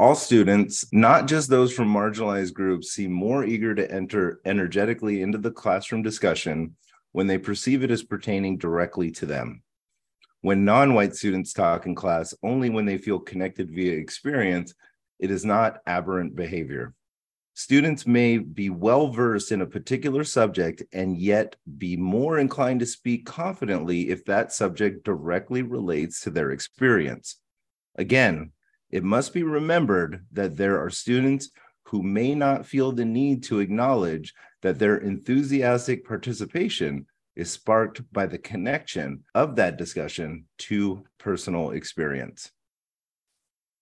All students, not just those from marginalized groups, seem more eager to enter energetically into the classroom discussion when they perceive it as pertaining directly to them. When non white students talk in class only when they feel connected via experience, it is not aberrant behavior. Students may be well versed in a particular subject and yet be more inclined to speak confidently if that subject directly relates to their experience. Again, it must be remembered that there are students who may not feel the need to acknowledge that their enthusiastic participation is sparked by the connection of that discussion to personal experience.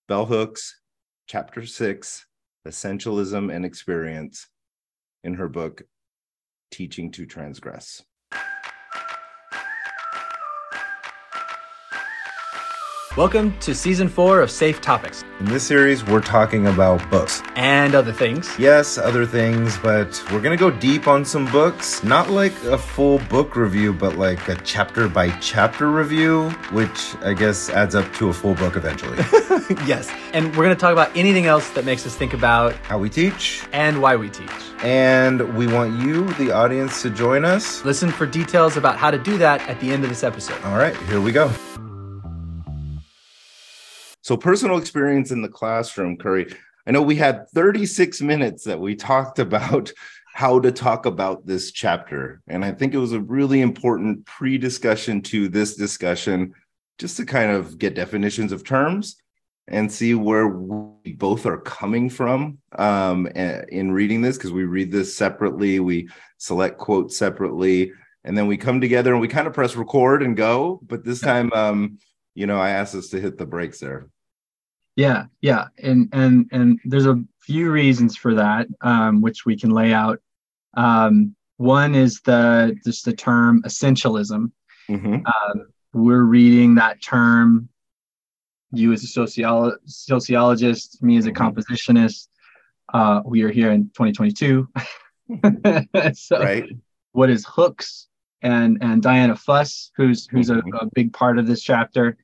Bell Hooks, Chapter 6 Essentialism and Experience, in her book, Teaching to Transgress. Welcome to season four of Safe Topics. In this series, we're talking about books and other things. Yes, other things, but we're going to go deep on some books. Not like a full book review, but like a chapter by chapter review, which I guess adds up to a full book eventually. yes. And we're going to talk about anything else that makes us think about how we teach and why we teach. And we want you, the audience, to join us. Listen for details about how to do that at the end of this episode. All right, here we go. So, personal experience in the classroom, Curry. I know we had 36 minutes that we talked about how to talk about this chapter. And I think it was a really important pre discussion to this discussion, just to kind of get definitions of terms and see where we both are coming from um, in reading this, because we read this separately, we select quotes separately, and then we come together and we kind of press record and go. But this time, um, you know, I asked us to hit the brakes there. Yeah, yeah, and and and there's a few reasons for that, um, which we can lay out. Um, one is the just the term essentialism. Mm-hmm. Um, we're reading that term. You as a sociolo- sociologist, me as a mm-hmm. compositionist. Uh, we are here in 2022. so, right. what is hooks and and Diana Fuss, who's who's mm-hmm. a, a big part of this chapter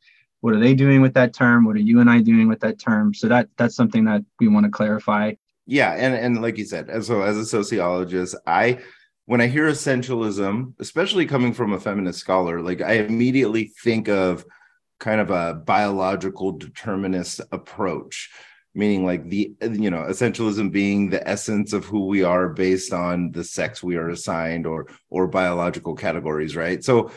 what are they doing with that term? What are you and i doing with that term? So that that's something that we want to clarify. Yeah and and like you said as so as a sociologist i when i hear essentialism especially coming from a feminist scholar like i immediately think of kind of a biological determinist approach meaning like the you know essentialism being the essence of who we are based on the sex we are assigned or or biological categories right? So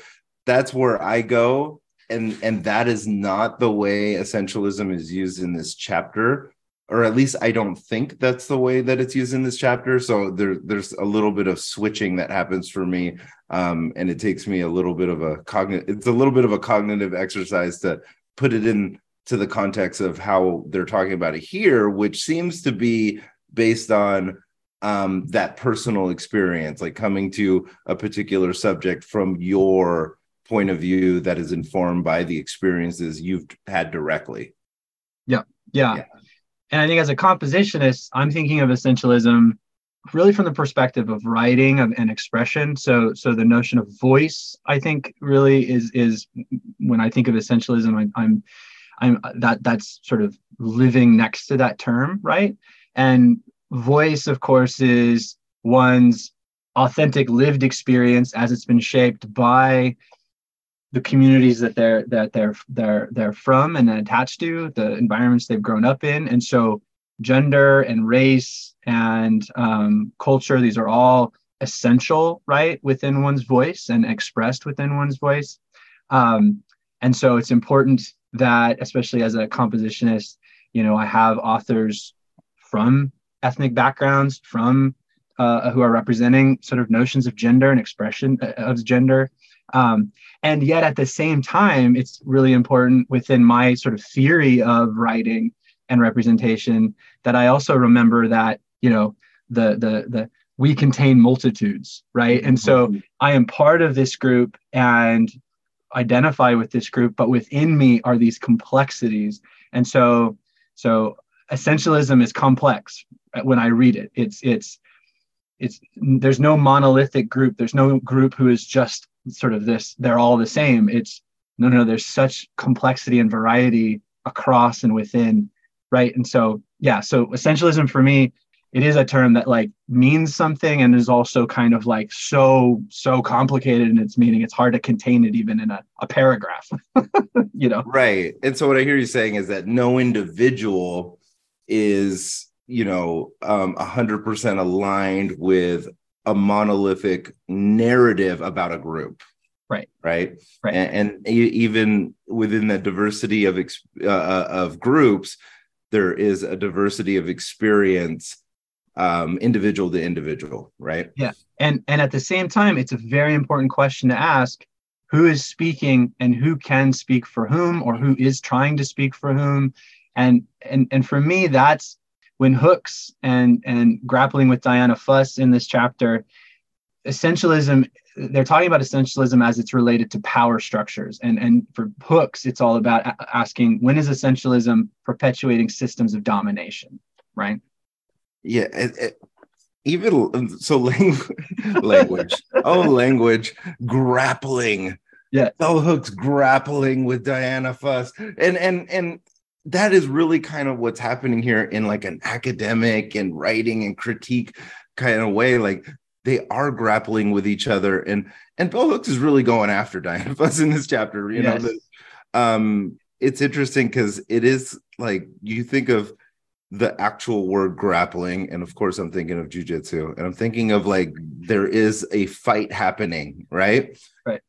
that's where i go and and that is not the way essentialism is used in this chapter or at least i don't think that's the way that it's used in this chapter. So there there's a little bit of switching that happens for me um, and it takes me a little bit of a cognitive it's a little bit of a cognitive exercise to put it in to the context of how they're talking about it here which seems to be based on um, that personal experience like coming to a particular subject from your point of view that is informed by the experiences you've had directly. Yeah, yeah. yeah. And I think as a compositionist, I'm thinking of essentialism really from the perspective of writing of, and expression. So, so the notion of voice, I think, really is is when I think of essentialism, I, I'm, I'm that that's sort of living next to that term, right? And voice, of course, is one's authentic lived experience as it's been shaped by the communities that they're that they're they're they're from and attached to the environments they've grown up in. And so gender and race and um, culture these are all essential right within one's voice and expressed within one's voice. Um, and so it's important that especially as a compositionist you know i have authors from ethnic backgrounds from uh, who are representing sort of notions of gender and expression uh, of gender um, and yet at the same time, it's really important within my sort of theory of writing and representation that I also remember that, you know, the the the we contain multitudes, right? And so mm-hmm. I am part of this group and identify with this group, but within me are these complexities. And so so essentialism is complex when I read it. It's it's it's there's no monolithic group. There's no group who is just sort of this they're all the same it's no no there's such complexity and variety across and within right and so yeah, so essentialism for me, it is a term that like means something and is also kind of like so so complicated in its meaning. It's hard to contain it even in a, a paragraph. you know. Right. And so what I hear you saying is that no individual is, you know, um 100% aligned with a monolithic narrative about a group. Right. Right? Right. And, and even within the diversity of uh, uh, of groups there is a diversity of experience um, individual to individual right? Yeah. And and at the same time it's a very important question to ask who is speaking and who can speak for whom or who is trying to speak for whom? And and and for me that's when hooks and and grappling with diana fuss in this chapter essentialism they're talking about essentialism as it's related to power structures. And and for hooks it's all about asking when is essentialism perpetuating systems of domination right? Yeah it, it, even so language language oh language grappling. Yeah. Bell hooks grappling with diana fuss. And and and that is really kind of what's happening here in like an academic and writing and critique kind of way like they are grappling with each other and and bell hooks is really going after diana fuss in this chapter you yes. know the, um it's interesting because it is like you think of the actual word grappling and of course i'm thinking of jujitsu and i'm thinking of like there is a fight happening right right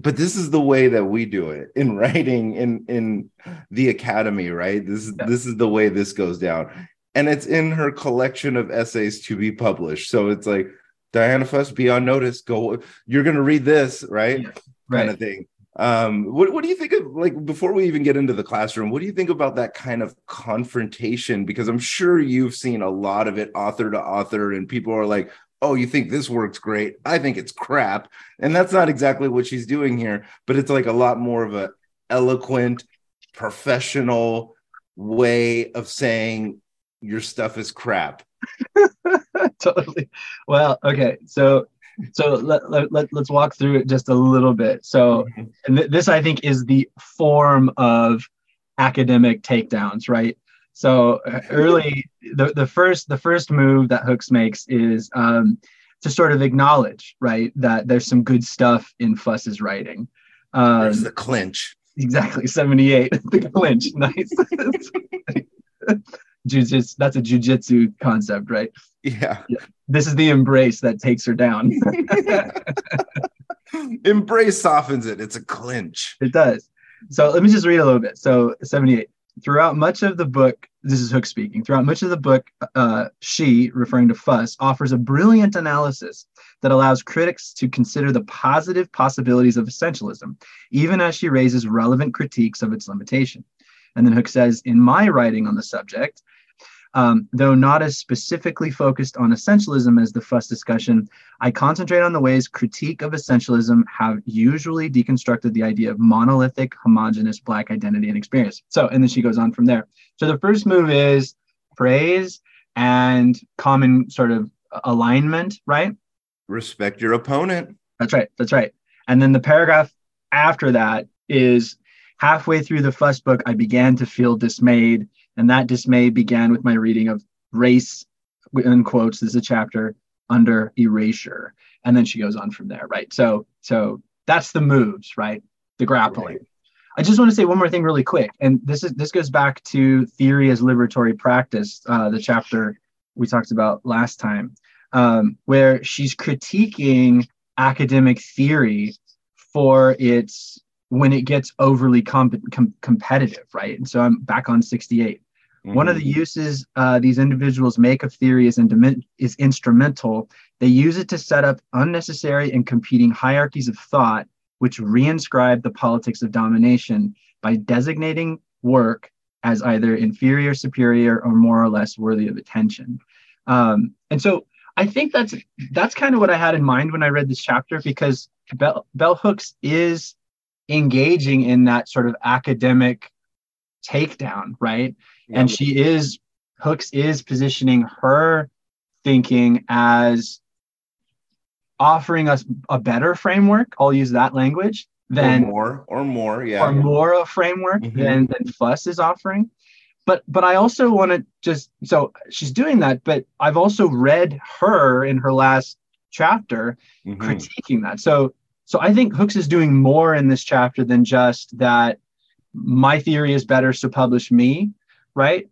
but this is the way that we do it in writing in in the academy right this is yeah. this is the way this goes down and it's in her collection of essays to be published so it's like Diana Fuss, be on notice. Go, you're going to read this, right? Yeah, right. Kind of thing. Um, what, what do you think of like before we even get into the classroom? What do you think about that kind of confrontation? Because I'm sure you've seen a lot of it author to author, and people are like, oh, you think this works great? I think it's crap. And that's not exactly what she's doing here, but it's like a lot more of a eloquent, professional way of saying your stuff is crap. totally. Well, okay. So so let, let, let, us walk through it just a little bit. So mm-hmm. and th- this I think is the form of academic takedowns, right? So uh, early the, the first the first move that Hooks makes is um, to sort of acknowledge, right, that there's some good stuff in Fuss's writing. Um, there's the clinch. Exactly, 78. the clinch. Nice jujitsu that's a jujitsu concept right yeah. yeah this is the embrace that takes her down embrace softens it it's a clinch it does so let me just read a little bit so 78 throughout much of the book this is hook speaking throughout much of the book uh, she referring to fuss offers a brilliant analysis that allows critics to consider the positive possibilities of essentialism even as she raises relevant critiques of its limitation. And then hook says in my writing on the subject um, though not as specifically focused on essentialism as the Fuss discussion, I concentrate on the ways critique of essentialism have usually deconstructed the idea of monolithic, homogenous Black identity and experience. So, and then she goes on from there. So the first move is praise and common sort of alignment, right? Respect your opponent. That's right. That's right. And then the paragraph after that is halfway through the Fuss book, I began to feel dismayed and that dismay began with my reading of Race, in quotes, this is a chapter under erasure. And then she goes on from there, right? So, so that's the moves, right? The grappling. Right. I just want to say one more thing really quick. And this is this goes back to theory as liberatory practice, uh, the chapter we talked about last time, um, where she's critiquing academic theory for its when it gets overly com- competitive, right? And so I'm back on 68. Mm-hmm. One of the mm-hmm. uses uh, these individuals make of theory is, in, is instrumental. They use it to set up unnecessary and competing hierarchies of thought, which reinscribe the politics of domination by designating work as either inferior, superior, or more or less worthy of attention. Um, and so I think that's that's kind of what I had in mind when I read this chapter because Bell, Bell Hooks is engaging in that sort of academic takedown, right? And she is hooks is positioning her thinking as offering us a better framework i'll use that language than or more or more yeah or more a framework mm-hmm. than than fuss is offering but but I also want to just so she's doing that, but I've also read her in her last chapter mm-hmm. critiquing that. So so I think Hooks is doing more in this chapter than just that my theory is better, so publish me, right?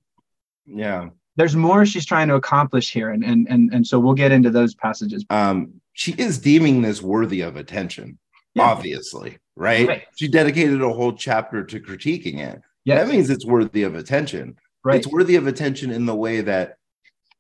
Yeah. There's more she's trying to accomplish here, and and and and so we'll get into those passages. Um, she is deeming this worthy of attention, yeah. obviously, right? right? She dedicated a whole chapter to critiquing it. Yeah, that means it's worthy of attention. Right. It's worthy of attention in the way that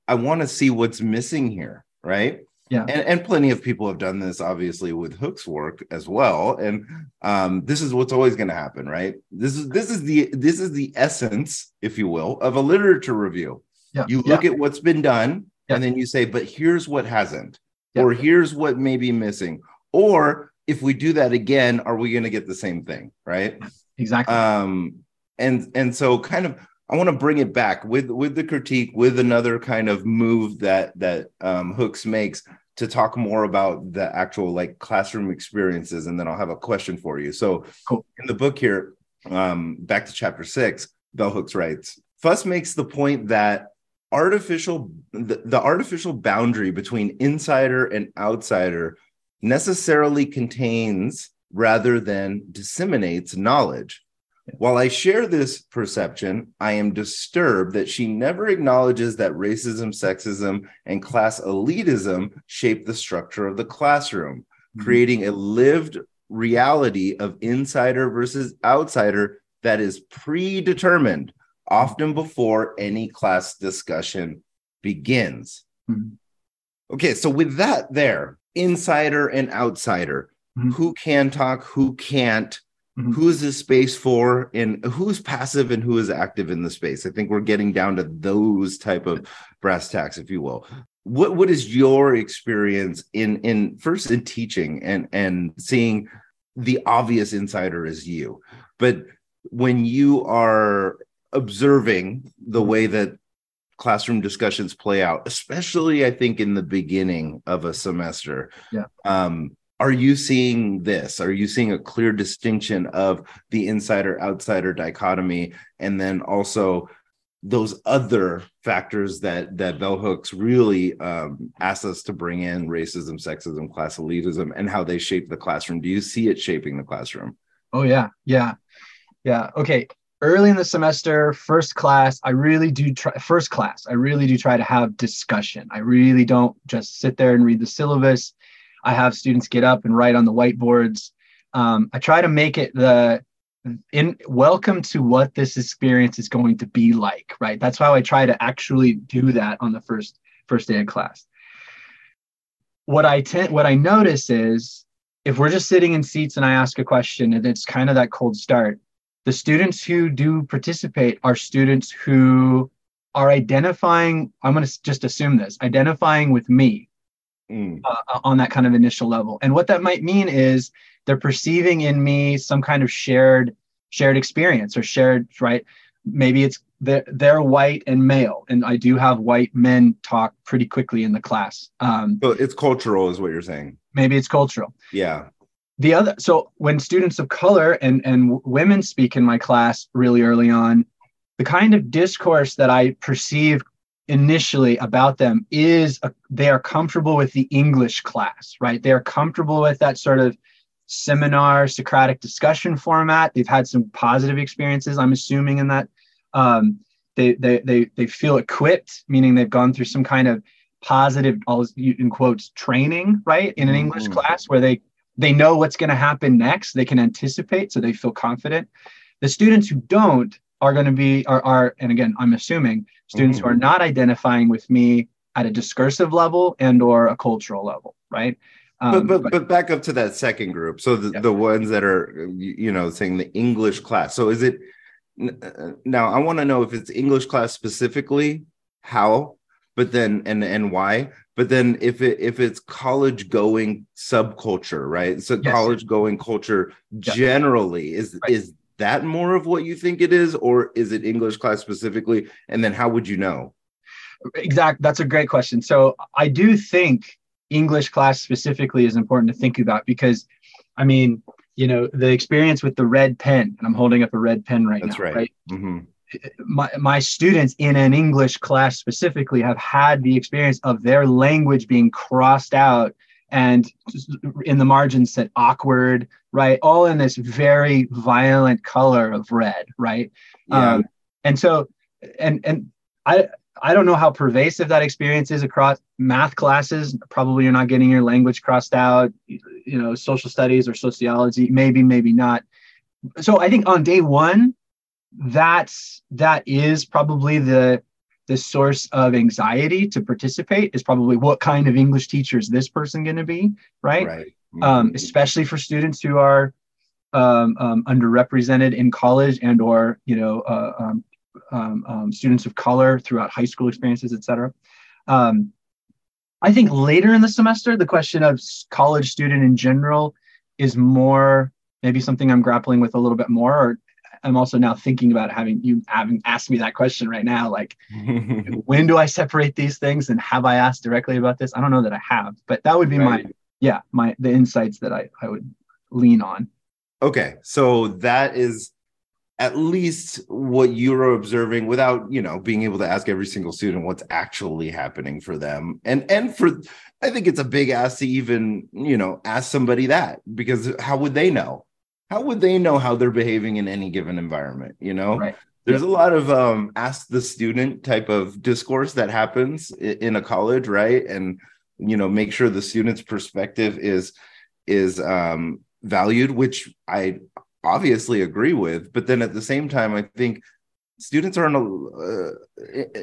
I want to see what's missing here, right? Yeah. And, and plenty of people have done this obviously with hook's work as well. And um, this is what's always going to happen right? This is this is the this is the essence if you will of a literature review. Yeah. you look yeah. at what's been done yeah. and then you say but here's what hasn't or here's what may be missing or if we do that again are we going to get the same thing? Right? Exactly. Um and and so kind of I want to bring it back with with the critique, with another kind of move that that um, Hooks makes to talk more about the actual like classroom experiences, and then I'll have a question for you. So, cool. in the book here, um, back to chapter six, Bell Hooks writes, Fuss makes the point that artificial the, the artificial boundary between insider and outsider necessarily contains rather than disseminates knowledge while I share this perception, I am disturbed that she never acknowledges that racism, sexism, and class elitism shape the structure of the classroom, mm-hmm. creating a lived reality of insider versus outsider that is predetermined, often before any class discussion begins. Mm-hmm. Okay, so with that there, insider and outsider, mm-hmm. who can talk, who can't, Mm-hmm. Who is this space for, and who's passive and who is active in the space? I think we're getting down to those type of brass tacks, if you will. What what is your experience in in first in teaching and and seeing the obvious insider is you, but when you are observing the way that classroom discussions play out especially i think in the beginning of a semester yeah um are you seeing this? Are you seeing a clear distinction of the insider outsider dichotomy and then also those other factors that that bell hooks really um, asks us to bring in racism sexism class elitism and how they shape the classroom? Do you see it shaping the classroom? Oh yeah. Yeah. Yeah. Okay. Early in the semester first class i really do try first class i really do try to have discussion. I really don't just sit there and read the syllabus I have students get up and write on the whiteboards. Um, I try to make it the in welcome to what this experience is going to be like, right? That's how I try to actually do that on the first first day of class. What I tend what I notice is if we're just sitting in seats and I ask a question and it's kind of that cold start, the students who do participate are students who are identifying, I'm going to just assume this, identifying with me mm. uh, on that kind of initial level. And what that might mean is they're perceiving in me some kind of shared shared experience or shared right. Maybe it's they're, they're white and male, and I do have white men talk pretty quickly in the class. Um, so it's cultural, is what you're saying. Maybe it's cultural. Yeah. The other, so when students of color and and women speak in my class really early on, the kind of discourse that I perceive initially about them is a, they are comfortable with the English class, right? They are comfortable with that sort of seminar Socratic discussion format. They've had some positive experiences, I'm assuming, in that. Um, they, they, they, they feel equipped, meaning they've gone through some kind of positive, all in quotes, training, right, in an mm-hmm. English class where they they know what's going to happen next. They can anticipate, so they feel confident. The students who don't are going to be are, are and again i'm assuming students mm-hmm. who are mm-hmm. not identifying with me at a discursive level and or a cultural level right um, but, but, but back up to that second group so the, yeah. the ones that are you know saying the english class so is it uh, now i want to know if it's english class specifically how but then and and why but then if it if it's college going subculture right so yes. college going culture yeah. generally is right. is that more of what you think it is, or is it English class specifically? And then how would you know? Exact. That's a great question. So I do think English class specifically is important to think about because, I mean, you know, the experience with the red pen, and I'm holding up a red pen right That's now. right. right? Mm-hmm. my, my students in an English class specifically have had the experience of their language being crossed out and in the margins said awkward, right? All in this very violent color of red, right? Yeah. Um, and so, and and I I don't know how pervasive that experience is across math classes. Probably you're not getting your language crossed out, you know, social studies or sociology, maybe, maybe not. So I think on day one, that's that is probably the the source of anxiety to participate is probably what kind of English teacher is this person going to be, right? Right. Um, mm-hmm. Um, especially for students who are um, um, underrepresented in college and or you know uh, um, um, um, students of color throughout high school experiences, et cetera. Um, I think later in the semester, the question of college student in general is more maybe something I'm grappling with a little bit more. Or I'm also now thinking about having you having asked me that question right now. Like, when do I separate these things? And have I asked directly about this? I don't know that I have, but that would be right. my yeah my the insights that I I would lean on. Okay, so that is at least what you're observing without you know being able to ask every single student what's actually happening for them and and for i think it's a big ask to even you know ask somebody that because how would they know how would they know how they're behaving in any given environment you know? Right. there's a lot of um ask the student type of discourse that happens in a college right? And you know make sure the student's perspective is is um valued which i obviously agree with. But then at the same time i think students are in a, uh,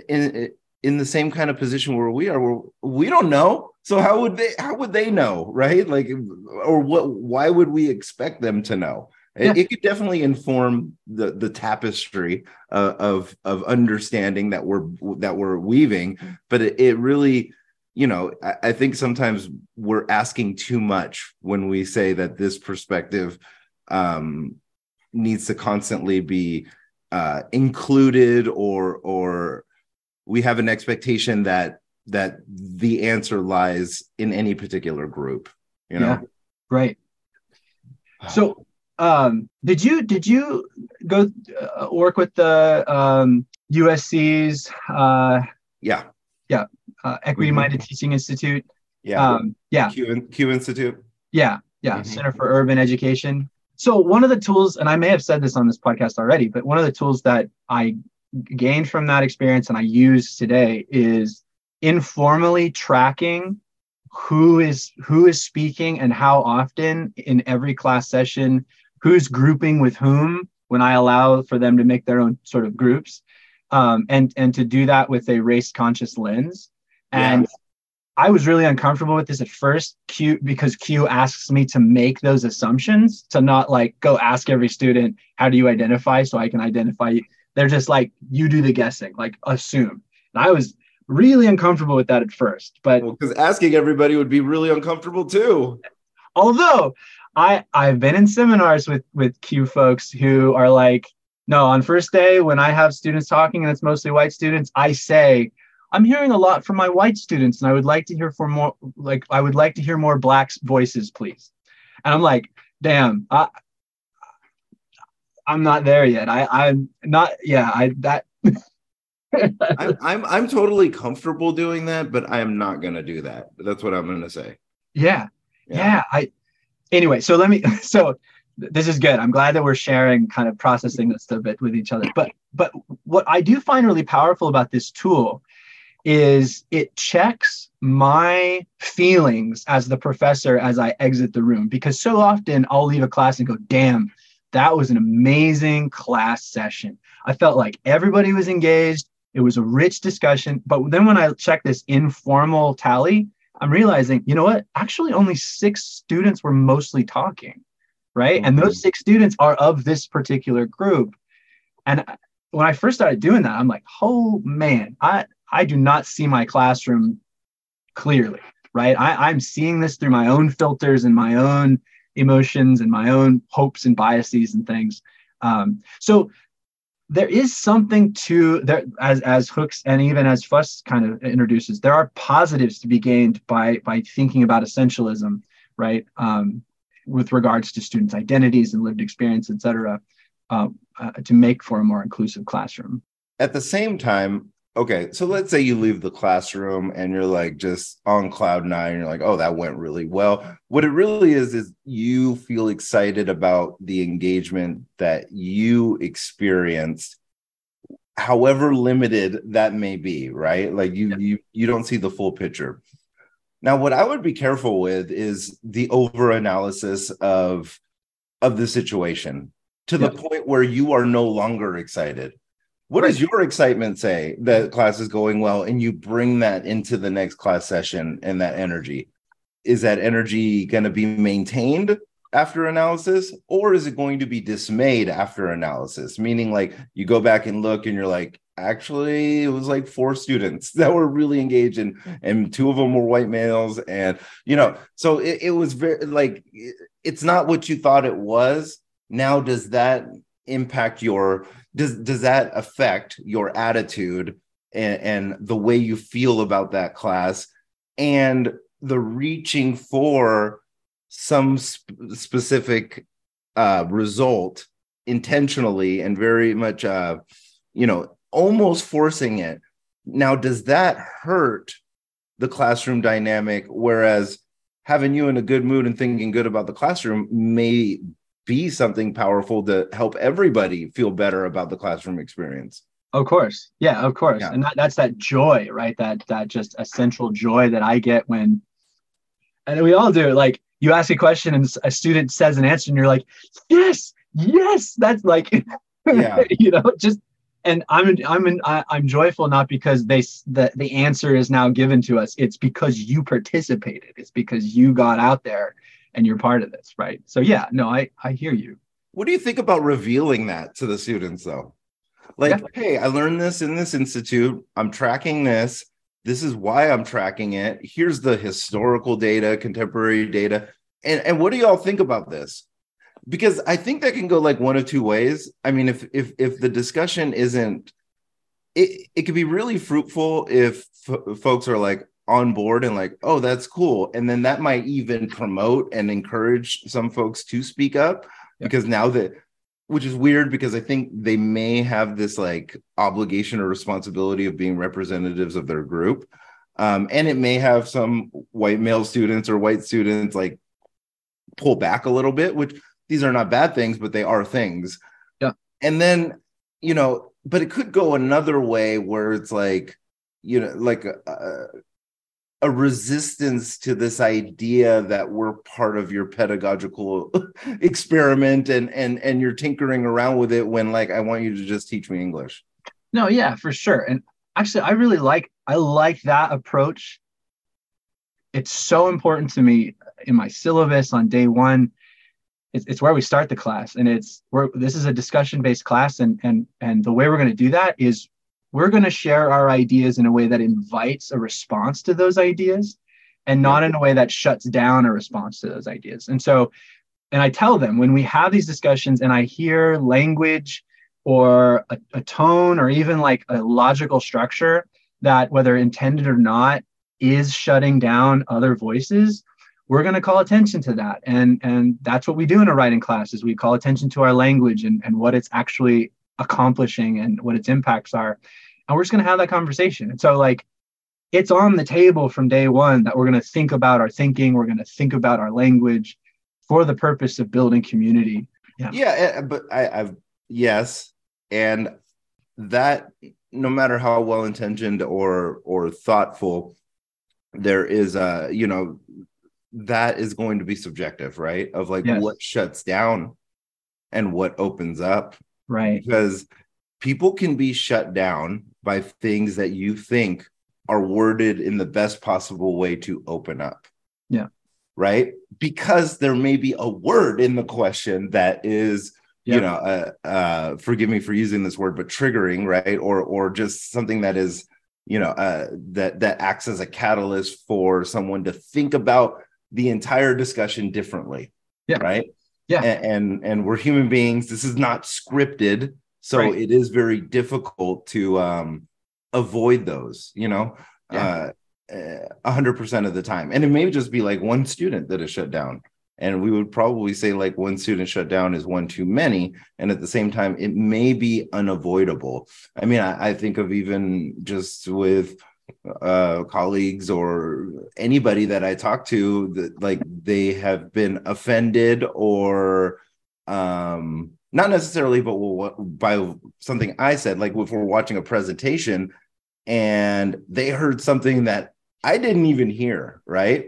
in in the same kind of position where we are where we don't know so how would they how would they know right? Like or what why would we expect them to know? Yeah. it, it, could definitely inform the the tapestry uh, of of understanding that we're that we're weaving. But it, it really you know I, I think sometimes we're asking too much when we say that this perspective um, needs to constantly be uh, included or or we have an expectation that that the answer lies in any particular group you know? Yeah, right. So um did you did you go uh, work with the um usc's uh yeah. yeah uh, equity minded mm-hmm. teaching institute? Yeah. Um yeah. CUE, CUE institute? Yeah yeah mm-hmm. center for urban education. So one of the tools, and I may have said this on this podcast already, but one of the tools that I gained from that experience and I use today is informally tracking who is who is speaking and how often in every class session, who's grouping with whom when I allow for them to make their own sort of groups. Um, and and to do that with a race conscious lens. And yeah. I was really uncomfortable with this at first, CUE because CUE asks me to make those assumptions, to not like go ask every student, how do you identify so I can identify you. They're just like, you do the guessing, like assume. And I was really uncomfortable with that at first. But because well, asking everybody would be really uncomfortable too. Although I I've been in seminars with with CUE folks who are like, no, on first day when I have students talking and it's mostly white students, I say, I'm hearing a lot from my white students, and I would like to hear for more. Like, I would like to hear more black voices, please. And I'm like, damn, I, I'm not there yet. I, I'm not. Yeah, I that. I'm, I'm I'm totally comfortable doing that, but I am not going to do that. That's what I'm going to say. Yeah, yeah, yeah. I anyway. So let me. So this is good. I'm glad that we're sharing, kind of processing this a bit with each other. But but what I do find really powerful about this tool is it checks my feelings as the professor as I exit the room because so often I'll leave a class and go, damn, that was an amazing class session. I felt like everybody was engaged. It was a rich discussion. But then when I check this informal tally, I'm realizing, you know what? Actually, only six students were mostly talking, right? Mm-hmm. And those six students are of this particular group. And when I first started doing that, I'm like, oh man, I I do not see my classroom clearly, right? I, I'm seeing this through my own filters and my own emotions and my own hopes and biases and things. Um, so there is something to there as as hooks and even as fuss kind of introduces there are positives to be gained by by thinking about essentialism right um, with regards to students identities and lived experience et cetera uh, uh, to make for a more inclusive classroom. At the same time, okay, so let's say you leave the classroom and you're like just on cloud nine, you're like, oh, that went really well. What it really is, is you feel excited about the engagement that you experienced however limited that may be right like you yeah. you you don't see the full picture now what i would be careful with is the over analysis of of the situation to yeah. the point where you are no longer excited what does your excitement say that class is going well and you bring that into the next class session and that energy? Is that energy going to be maintained after analysis or is it going to be dismayed after analysis? Meaning like you go back and look and you're like actually it was like four students that were really engaged and and two of them were white males. And you know so it, it was very like it's not what you thought it was. Now does that impact your does does that affect your attitude and, and the way you feel about that class? And the reaching for some sp- specific uh, result intentionally and very much uh, you know almost forcing it. Now does that hurt the classroom dynamic? Whereas having you in a good mood and thinking good about the classroom may be something powerful to help everybody feel better about the classroom experience. Of course. Yeah of course. Yeah. and that, that's that joy right? That that just essential joy that i get when and we all do like you ask a question and a student says an answer and you're like yes yes. That's like yeah. you know just and i'm i'm in, i'm joyful not because they the, the answer is now given to us. It's because you participated. It's because you got out there and you're part of this right so yeah no i i hear you what do you think about revealing that to the students though like yeah. hey i learned this in this institute i'm tracking this this is why I'm tracking it. Here's the historical data, contemporary data. And, and what do y'all think about this? Because I think that can go like one of two ways. I mean, if if if the discussion isn't it, it could be really fruitful if f- folks are like on board and like, oh, that's cool. And then that might even promote and encourage some folks to speak up yeah. because now that which is weird because I think they may have this like obligation or responsibility of being representatives of their group. Um, and it may have some white male students or white students like pull back a little bit, which these are not bad things, but they are things. Yeah. And then, you know, but it could go another way where it's like, you know, like uh, a resistance to this idea that we're part of your pedagogical experiment and and and you're tinkering around with it when like I want you to just teach me English. No, yeah, for sure. And actually I really like I like that approach. It's so important to me in my syllabus on day 1 it's, it's where we start the class and it's where this is a discussion based class and and and the way we're going to do that is we're going to share our ideas in a way that invites a response to those ideas and not in a way that shuts down a response to those ideas. And so, and I tell them when we have these discussions and I hear language or a, a tone or even like a logical structure that, whether intended or not, is shutting down other voices we're going to call attention to that and and that's what we do in a writing class is we call attention to our language and, and what it's actually accomplishing and what its impacts are. And we're just going to have that conversation. And so like it's on the table from day one that we're going to think about our thinking we're going to think about our language for the purpose of building community. Yeah. Yeah eh, but i i've yes. And that no matter how well intentioned or or thoughtful there is a you know that is going to be subjective right? Of like yes. what shuts down and what opens up right because people can be shut down by things that you think are worded in the best possible way to open up. Yeah. Right? Because there may be a word in the question that is you know uh, uh forgive me for using this word but triggering right or or just something that is you know uh that that acts as a catalyst for someone to think about the entire discussion differently yeah right yeah and and, and we're human beings this is not scripted so right. it is very difficult to um, avoid those, you know, yeah. uh, 100% of the time. And it may just be like one student that is shut down. and we would probably say like one student shut down is one too many and at the same time it may be unavoidable i mean i, I think of even just with uh, colleagues or anybody that i talk to that like they have been offended or um not necessarily but by something i said like if we're watching a presentation and they heard something that i didn't even hear right?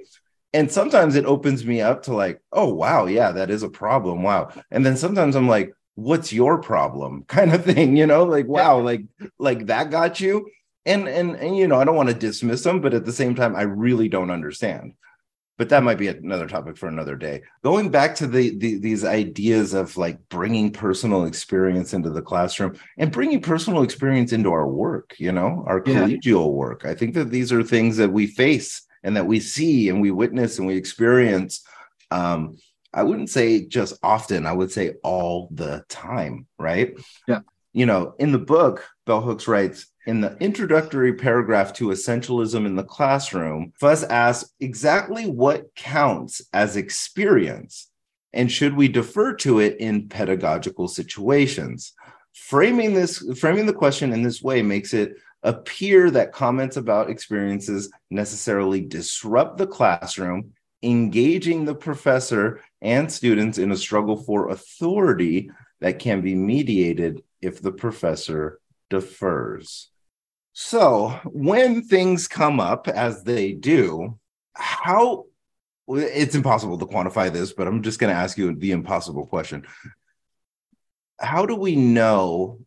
And sometimes it opens me up to like oh wow yeah that is a problem wow. And then sometimes i'm like what's your problem kind of thing you know? Like wow like like that got you and and and you know i don't want to dismiss them but at the same time i really don't understand. But that might be another topic for another day. Going back to the, the, these ideas of like bringing personal experience into the classroom and bringing personal experience into our work you know our yeah. collegial work. I think that these are things that we face and that we see and we witness and we experience um, i wouldn't say just often i would say all the time right? Yeah. You know in the book bell hooks writes in the introductory paragraph to essentialism in the classroom fuss asks exactly what counts as experience and should we defer to it in pedagogical situations framing this framing the question in this way makes it appear that comments about experiences necessarily disrupt the classroom, engaging the professor and students in a struggle for authority that can be mediated if the professor defers. So, when things come up as they do, how it's impossible to quantify this, but I'm just going to ask you the impossible question. How do we know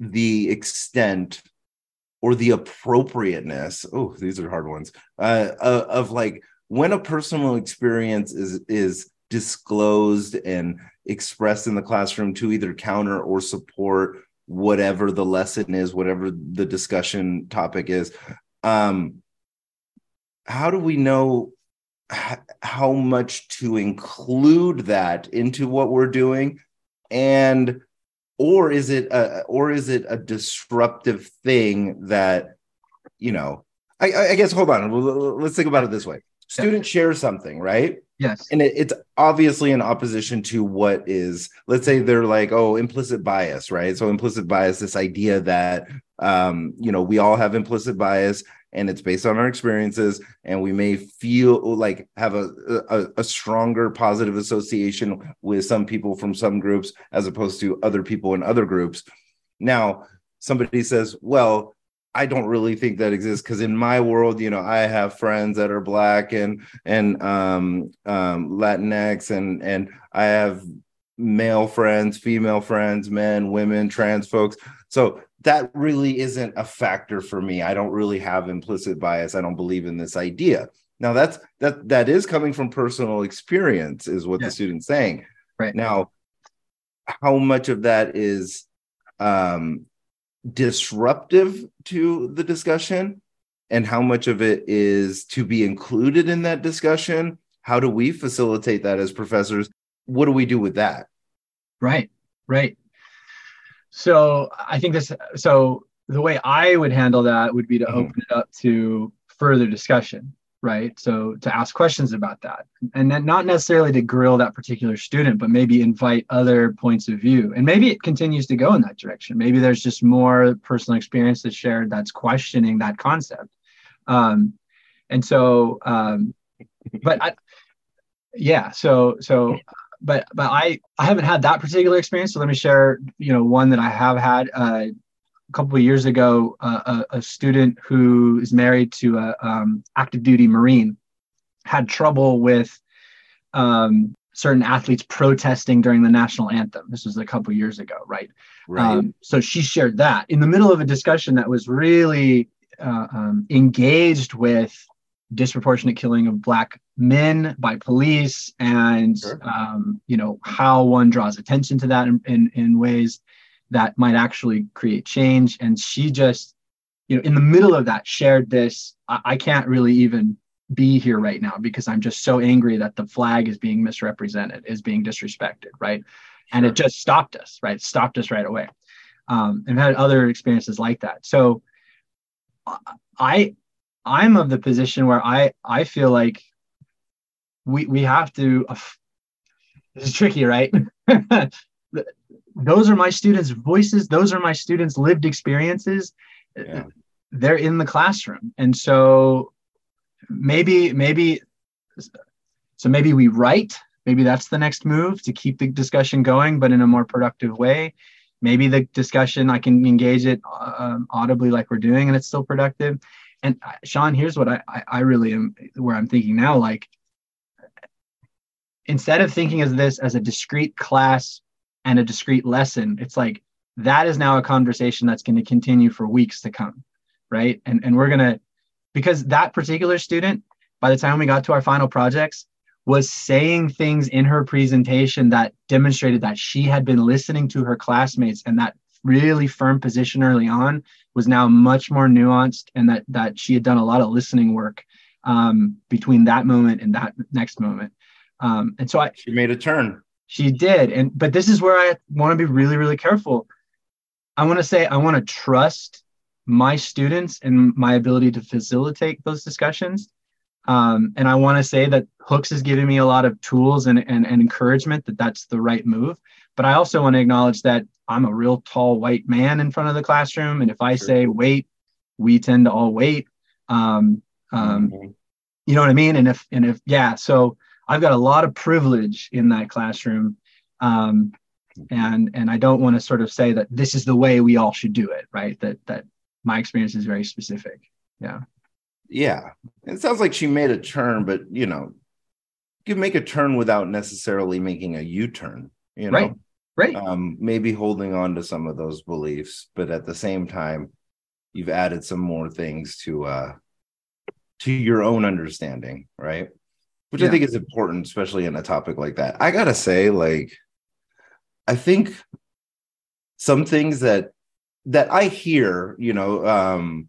the extent or the appropriateness oh these are hard ones uh, of like when a personal experience is is disclosed and expressed in the classroom to either counter or support whatever the lesson is whatever the discussion topic is. Um how do we know how much to include that into what we're doing? And or is it a or is it a disruptive thing that you know i i guess hold on let's think about it this way. Student yeah. shares something right yes. And it, it's obviously in opposition to what is let's say they're like oh implicit bias right? So implicit bias this idea that um you know we all have implicit bias and it's based on our experiences and we may feel like have a, a, a stronger positive association with some people from some groups as opposed to other people in other groups. Now somebody says well I don't really think that exists because in my world, you know, I have friends that are black and and um, um, Latinx and and I have male friends, female friends, men, women, trans folks. So that really isn't a factor for me. I don't really have implicit bias. I don't believe in this idea. Now that's that that is coming from personal experience, is what yeah. the student's saying. Right. Now, how much of that is um disruptive to the discussion and how much of it is to be included in that discussion? How do we facilitate that as professors? What do we do with that? Right, right. So I think this. So the way I would handle that would be to mm-hmm. open it up to further discussion, right? So to ask questions about that, and then not necessarily to grill that particular student, but maybe invite other points of view, and maybe it continues to go in that direction. Maybe there's just more personal experience that's shared that's questioning that concept, um, and so. Um, but I, yeah, so so but but I I haven't had that particular experience. So let me share, you know, one that I have had. Uh, a couple of years ago, uh, a, a, student who is married to a um, active duty Marine had trouble with um, certain athletes protesting during the national anthem. This was a couple years ago, right? Right. Um, so she shared that in the middle of a discussion that was really uh, um, engaged with disproportionate killing of black men by police and sure. um, you know how one draws attention to that in, in, in ways that might actually create change and she just you know in the middle of that shared this I, I can't really even be here right now because i'm just so angry that the flag is being misrepresented is being disrespected right sure. and it just stopped us right stopped us right away um, and had other experiences like that so i I'm of the position where I I feel like we we have to. Uh, this is tricky, right? those are my students' voices. Those are my students' lived experiences. Yeah. They're in the classroom, and so maybe maybe so maybe we write. Maybe that's the next move to keep the discussion going, but in a more productive way. Maybe the discussion I can engage it um, audibly like we're doing, and it's still productive. And uh, Sean, here's what I, I I really am where I'm thinking now. Like instead of thinking of this as a discrete class and a discrete lesson, it's like that is now a conversation that's going to continue for weeks to come. Right. And, and we're going to, because that particular student, by the time we got to our final projects, was saying things in her presentation that demonstrated that she had been listening to her classmates and that really firm position early on was now much more nuanced and that that she had done a lot of listening work um, between that moment and that next moment um, and so I, she made a turn. She did. And, but this is where I want to be really, really careful. I want to say, I want to trust my students and my ability to facilitate those discussions. Um, and I want to say that Hooks is giving me a lot of tools and, and, and encouragement that that's the right move. But I also want to acknowledge that I'm a real tall white man in front of the classroom. And if I sure. say wait, we tend to all wait. Um, um, mm-hmm. You know what I mean? And if, and if, yeah, so I've got a lot of privilege in that classroom. Um, and and I don't want to sort of say that this is the way we all should do it, right? That that my experience is very specific. Yeah. Yeah. It sounds like she made a turn, but you know, you can make a turn without necessarily making a U-turn, you know. Right. Right. Um, maybe holding on to some of those beliefs, but at the same time, you've added some more things to uh to your own understanding, right? Which yeah. I think is important, especially in a topic like that. I gotta say, like, I think some things that that I hear, you know, um,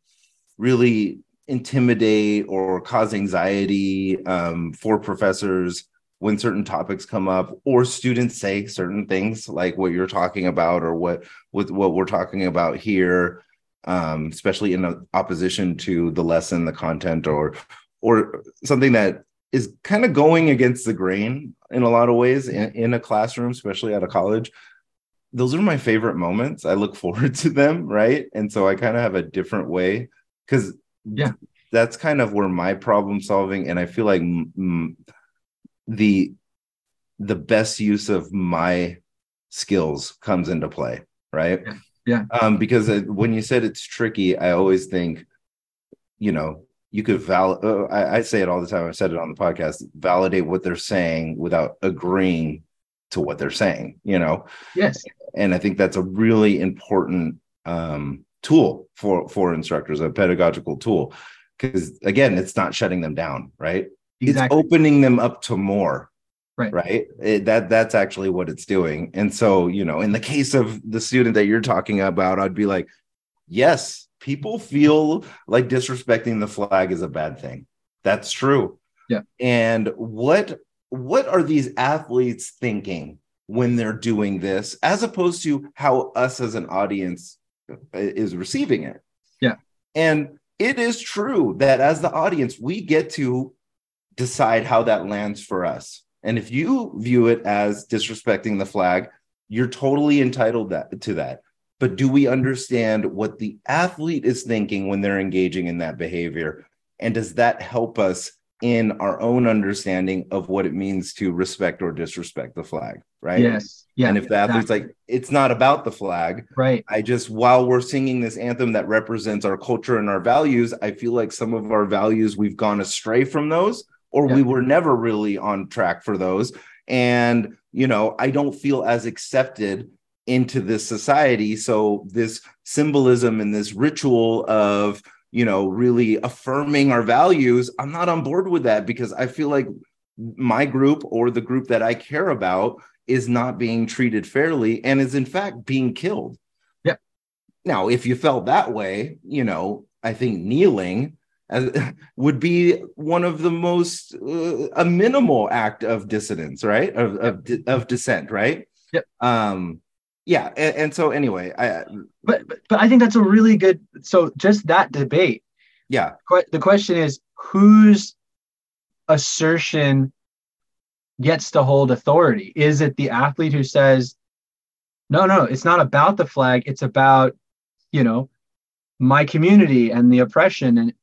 really intimidate or cause anxiety um, for professors when certain topics come up or students say certain things like what you're talking about or what with what we're talking about here um, especially in opposition to the lesson the content or or something that is kind of going against the grain in a lot of ways in, in a classroom, especially at a college. Those are my favorite moments. I look forward to them, right? And so I kind of have a different way because yeah, that's kind of where my problem solving and I feel like the the best use of my skills comes into play, right? Yeah. yeah. Um, because when you said it's tricky, I always think, you know, you could validate. Uh, I, I, say it all the time. I've said it on the podcast. Validate what they're saying without agreeing to what they're saying. You know. Yes. And I think that's a really important um, tool for for instructors, a pedagogical tool, because again, it's not shutting them down, right? Exactly. It's opening them up to more. Right. Right. It, that that's actually what it's doing. And so, you know, in the case of the student that you're talking about, I'd be like, yes, people feel like disrespecting the flag is a bad thing. That's true. Yeah. And what what are these athletes thinking when they're doing this as opposed to how us as an audience uh, is receiving it? Yeah. And it is true that as the audience we get to decide how that lands for us. And if you view it as disrespecting the flag, you're totally entitled that, to that but do we understand what the athlete is thinking when they're engaging in that behavior? And does that help us in our own understanding of what it means to respect or disrespect the flag right? Yes. Yeah and if the athlete's exactly. like it's not about the flag. Right. I just while we're singing this anthem that represents our culture and our values i feel like some of our values we've gone astray from those or yeah. we were never really on track for those. And you know i don't feel as accepted into this society. So this symbolism and this ritual of you know really affirming our values i'm not on board with that because i feel like my group or the group that i care about is not being treated fairly and is in fact being killed. Yeah now if you felt that way you know i think kneeling as, would be one of the most uh, a minimal act of dissidence right? Of of, of dissent right? Yep. Um yeah and, and, so anyway i but, but but i think that's a really good so just that debate yeah the question is whose assertion gets to hold authority? Is it the athlete who says, no, no, it's not about the flag. It's about, you know, my community and the oppression. And,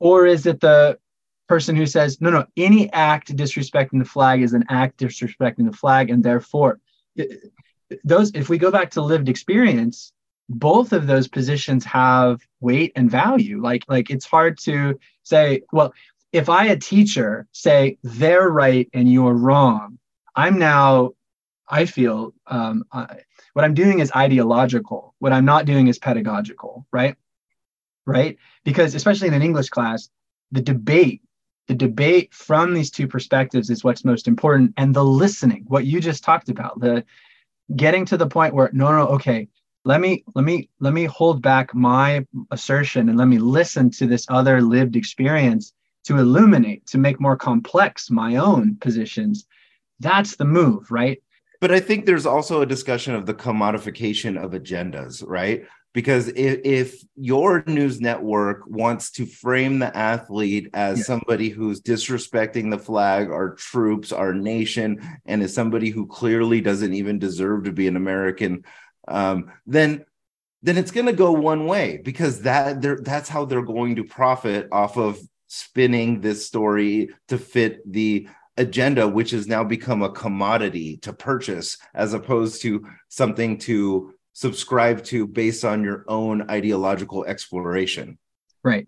or is it the person who says, no, no, any act disrespecting the flag is an act disrespecting the flag. And therefore, those, if we go back to lived experience, both of those positions have weight and value. Like, like it's hard to say, well, if I, a teacher, say they're right and you're wrong, I'm now, I feel, um, I, what I'm doing is ideological. What I'm not doing is pedagogical, right? Right? Because especially in an English class, the debate, the debate from these two perspectives is what's most important. And the listening, what you just talked about, the getting to the point where no, no, okay, let me let me let me hold back my assertion and let me listen to this other lived experience to illuminate to make more complex my own positions that's the move right but I think there's also a discussion of the commodification of agendas, right? Because if, if your news network wants to frame the athlete as yeah. somebody who's disrespecting the flag, our troops, our nation, and is somebody who clearly doesn't even deserve to be an American, um, then then it's going to go one way because that that's how they're going to profit off of spinning this story to fit the agenda, which has now become a commodity to purchase as opposed to something to subscribe to based on your own ideological exploration. Right.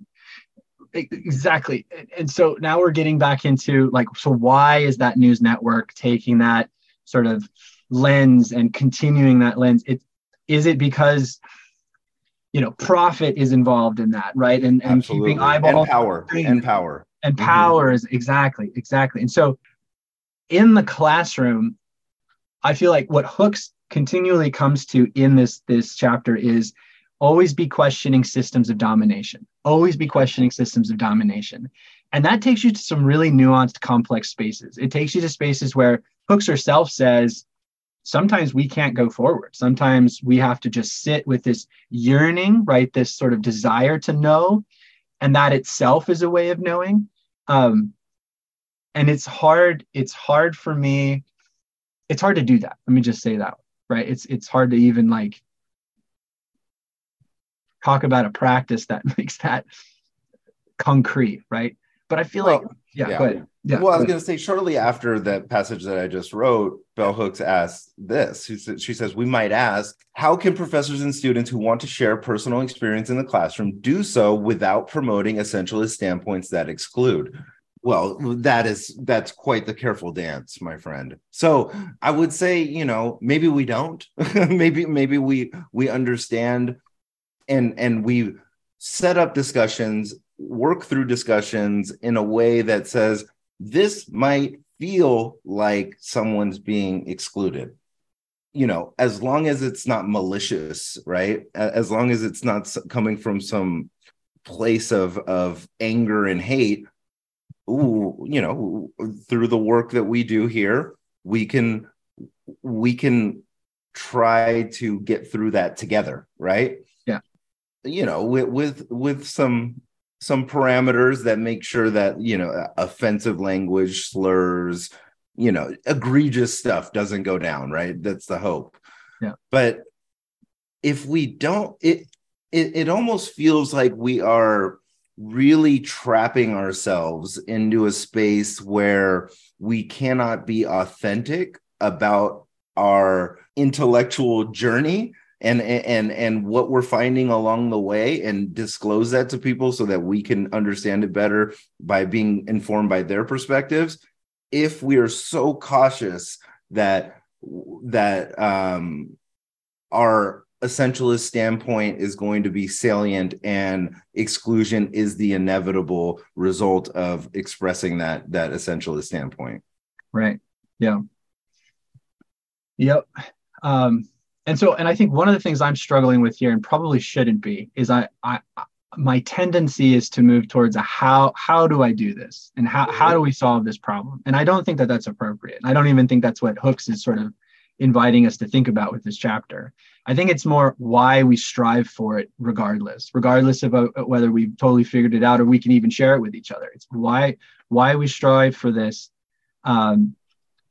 Exactly. And so now we're getting back into like, so why is that news network taking that sort of lens and continuing that lens? It, is it because you know profit is involved in that right and, and keeping eyeball and power and power and mm-hmm. power is exactly exactly and so in the classroom i feel like what hooks continually comes to in this this chapter is always be questioning systems of domination always be questioning systems of domination. And that takes you to some really nuanced complex spaces. It takes you to spaces where hooks herself says sometimes we can't go forward. Sometimes we have to just sit with this yearning right? This sort of desire to know and that itself is a way of knowing. Um, and it's hard it's hard for me it's hard to do that. Let me just say that right it's it's hard to even like talk about a practice that makes that concrete right but i feel well, like yeah, yeah. go ahead yeah, well, I was going to say shortly after that passage that I just wrote, Bell Hooks asked this. She says, We might ask, how can professors and students who want to share personal experience in the classroom do so without promoting essentialist standpoints that exclude? Well, that is that's quite the careful dance, my friend. So I would say, you know, maybe we don't. maybe maybe we we understand and and we set up discussions work through discussions in a way that says this might feel like someone's being excluded you know as long as it's not malicious right as long as it's not coming from some place of of anger and hate you know through the work that we do here we can we can try to get through that together right? Yeah. You know with with with some some parameters that make sure that you know uh, offensive language slurs you know egregious stuff doesn't go down right? That's the hope. Yeah. But if we don't it it, it almost feels like we are really trapping ourselves into a space where we cannot be authentic about our intellectual journey and and and what we're finding along the way and disclose that to people so that we can understand it better by being informed by their perspectives. If we are so cautious that that um our essentialist standpoint is going to be salient and exclusion is the inevitable result of expressing that that essentialist standpoint. Right. Yeah. Yep. Um and so and i think one of the things i'm struggling with here and probably shouldn't be is i i my tendency is to move towards a how how do i do this and how how do we solve this problem? And i don't think that that's appropriate. I don't even think that's what hooks is sort of inviting us to think about with this chapter i think it's more why we strive for it regardless regardless of uh, whether we've totally figured it out or we can even share it with each other. It's why why we strive for this um,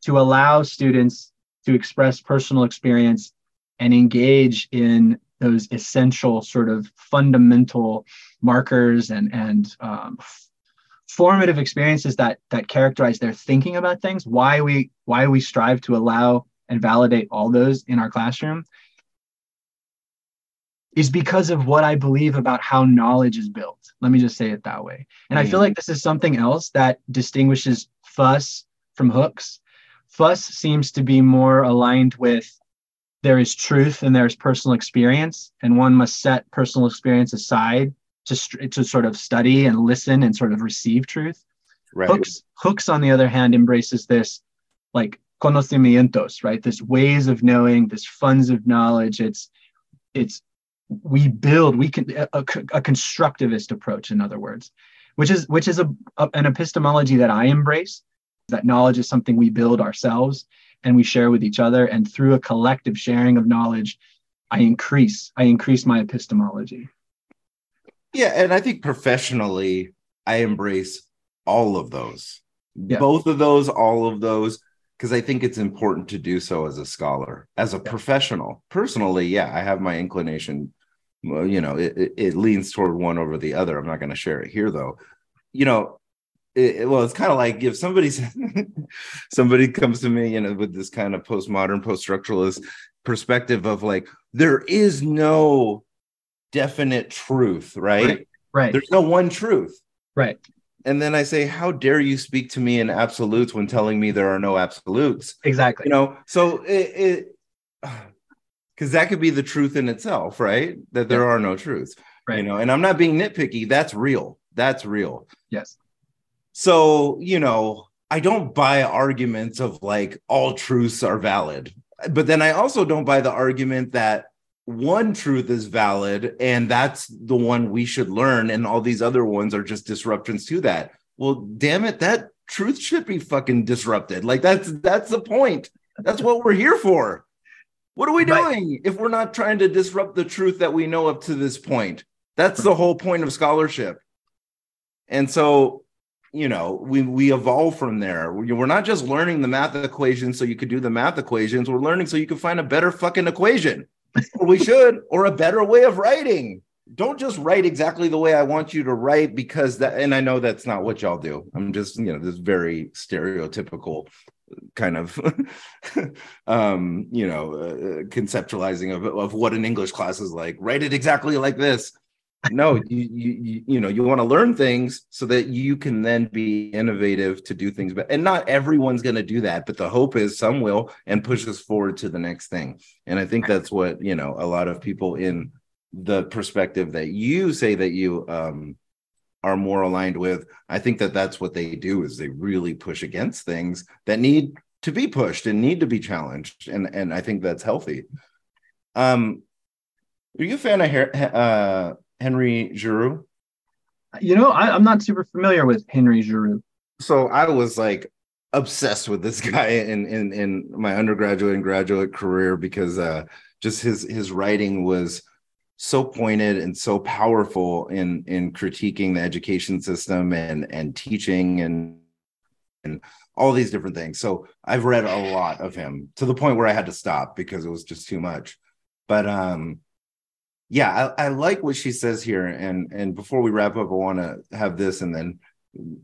to allow students to express personal experience and engage in those essential sort of fundamental markers and and um, formative experiences that that characterize their thinking about things why we why we strive to allow and validate all those in our classroom is because of what I believe about how knowledge is built. Let me just say it that way. And mm-hmm. I feel mm. like this is something else that distinguishes Fuss from Hooks. Fuss seems to be more aligned with there is truth and there's personal experience, and one must set personal experience aside to, to sort of study and listen and sort of receive truth. Right. Hooks, Hooks, on the other hand, embraces this like conocimientos, right? This ways of knowing, this funds of knowledge. It's it's we build we can a, a, constructivist approach in other words which is which is a, a, an epistemology that i embrace that knowledge is something we build ourselves and we share with each other. And through a collective sharing of knowledge i increase i increase my epistemology. Yeah and i think professionally i embrace all of those. Yeah. both of those all of those because I think it's important to do so as a scholar, as a yeah. professional. Personally, yeah, I have my inclination. Well, you know, it, it leans toward one over the other. I'm not going to share it here, though. You know, it, well, it's kind of like if somebody somebody comes to me, you know, with this kind of postmodern, post-structuralist perspective of like, there is no definite truth, right? Right. right. There's no one truth. Right and then I say, "How dare you speak to me in absolutes when telling me there are no absolutes?" Exactly. You know, so it, because that could be the truth in itself, right? That there yeah. are no truths, right? You know, and I'm not being nitpicky. That's real. That's real. Yes. So you know, I don't buy arguments of like all truths are valid, but then I also don't buy the argument that one truth is valid and that's the one we should learn and all these other ones are just disruptions to that. Well damn it that truth should be fucking disrupted. Like that's that's the point. That's what we're here for. What are we doing right. if we're not trying to disrupt the truth that we know up to this point? That's the whole point of scholarship. And so you know we we evolve from there. We're not just learning the math equations so you could do the math equations. We're learning so you can find a better fucking equation we should, or a better way of writing. Don't just write exactly the way I want you to write because that, and I know that's not what y'all do. I'm just, you know, this very stereotypical kind of, um, you know, uh, conceptualizing of, of what an English class is like. Write it exactly like this no you, you you know you want to learn things so that you can then be innovative to do things but and not everyone's going to do that but the hope is some will and push us forward to the next thing. And i think that's what you know a lot of people in the perspective that you say that you um are more aligned with i think that that's what they do is they really push against things that need to be pushed and need to be challenged and and i think that's healthy. Um are you a fan of uh Henry Giroux? You know, I, am not super familiar with Henry Giroux. So I was like obsessed with this guy in in in my undergraduate and graduate career because uh just his his writing was so pointed and so powerful in in critiquing the education system and and teaching and and all these different things. So I've read a lot of him to the point where I had to stop because it was just too much. But um yeah, I, I, like what she says here. And and before we wrap up, I want to have this and then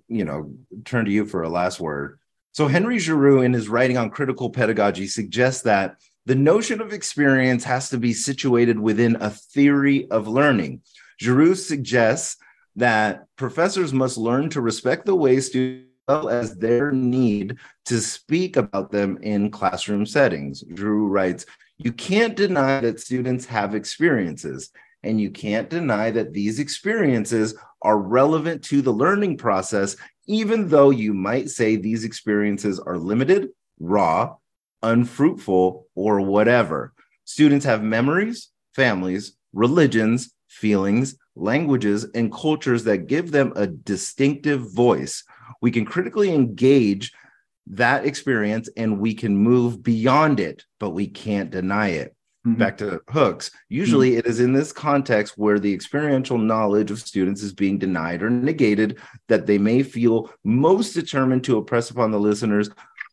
you know turn to you for a last word. So Henry Giroux, in his writing on critical pedagogy, suggests that the notion of experience has to be situated within a theory of learning. Giroux suggests that professors must learn to respect the way students as their need to speak about them in classroom settings. Giroux writes, you can't deny that students have experiences, and you can't deny that these experiences are relevant to the learning process, even though you might say these experiences are limited, raw, unfruitful, or whatever. Students have memories, families, religions, feelings, languages, and cultures that give them a distinctive voice. We can critically engage that experience and we can move beyond it, but we can't deny it. Mm-hmm. Back to hooks. Usually, mm-hmm. it is in this context where the experiential knowledge of students is being denied or negated that they may feel most determined to oppress upon the listeners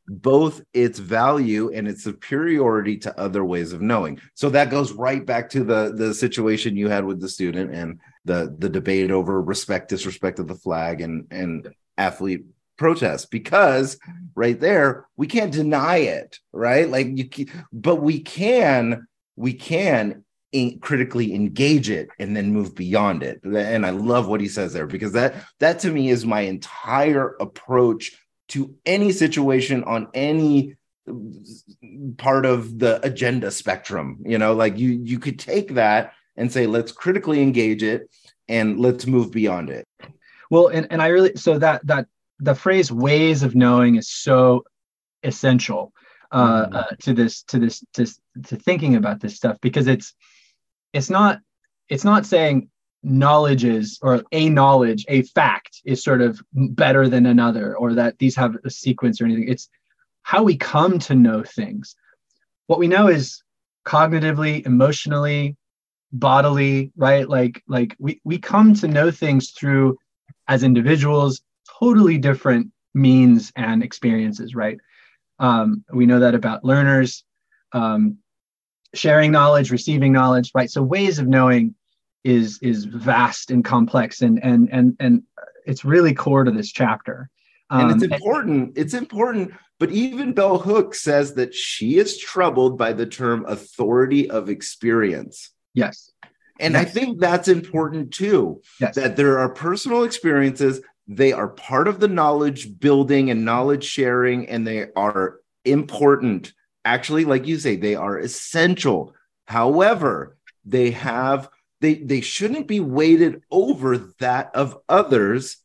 both its value and its superiority to other ways of knowing. So that goes right back to the the situation you had with the student and the the debate over respect disrespect of the flag and and athlete protest because right there we can't deny it right? Like you but we can we can in, critically engage it and then move beyond it. And i love what he says there because that that to me is my entire approach to any situation on any part of the agenda spectrum you know? Like you you could take that and say let's critically engage it and let's move beyond it. Well and, and i really so that that the phrase ways of knowing is so essential uh, mm-hmm. uh, to this to this to, to thinking about this stuff because it's it's not it's not saying knowledge is or a knowledge a fact is sort of better than another or that these have a sequence or anything. It's how we come to know things. What we know is cognitively emotionally bodily right? Like like we we come to know things through as individuals totally different means and experiences right? Um, we know that about learners um, sharing knowledge receiving knowledge right? So ways of knowing is is vast and complex and and and and it's really core to this chapter. Um, and it's important and, it's important but even bell hooks says that she is troubled by the term authority of experience. Yes. And yes. i think that's important too yes. that there are personal experiences they are part of the knowledge building and knowledge sharing and they are important. Actually like you say they are essential. However they have they they shouldn't be weighted over that of others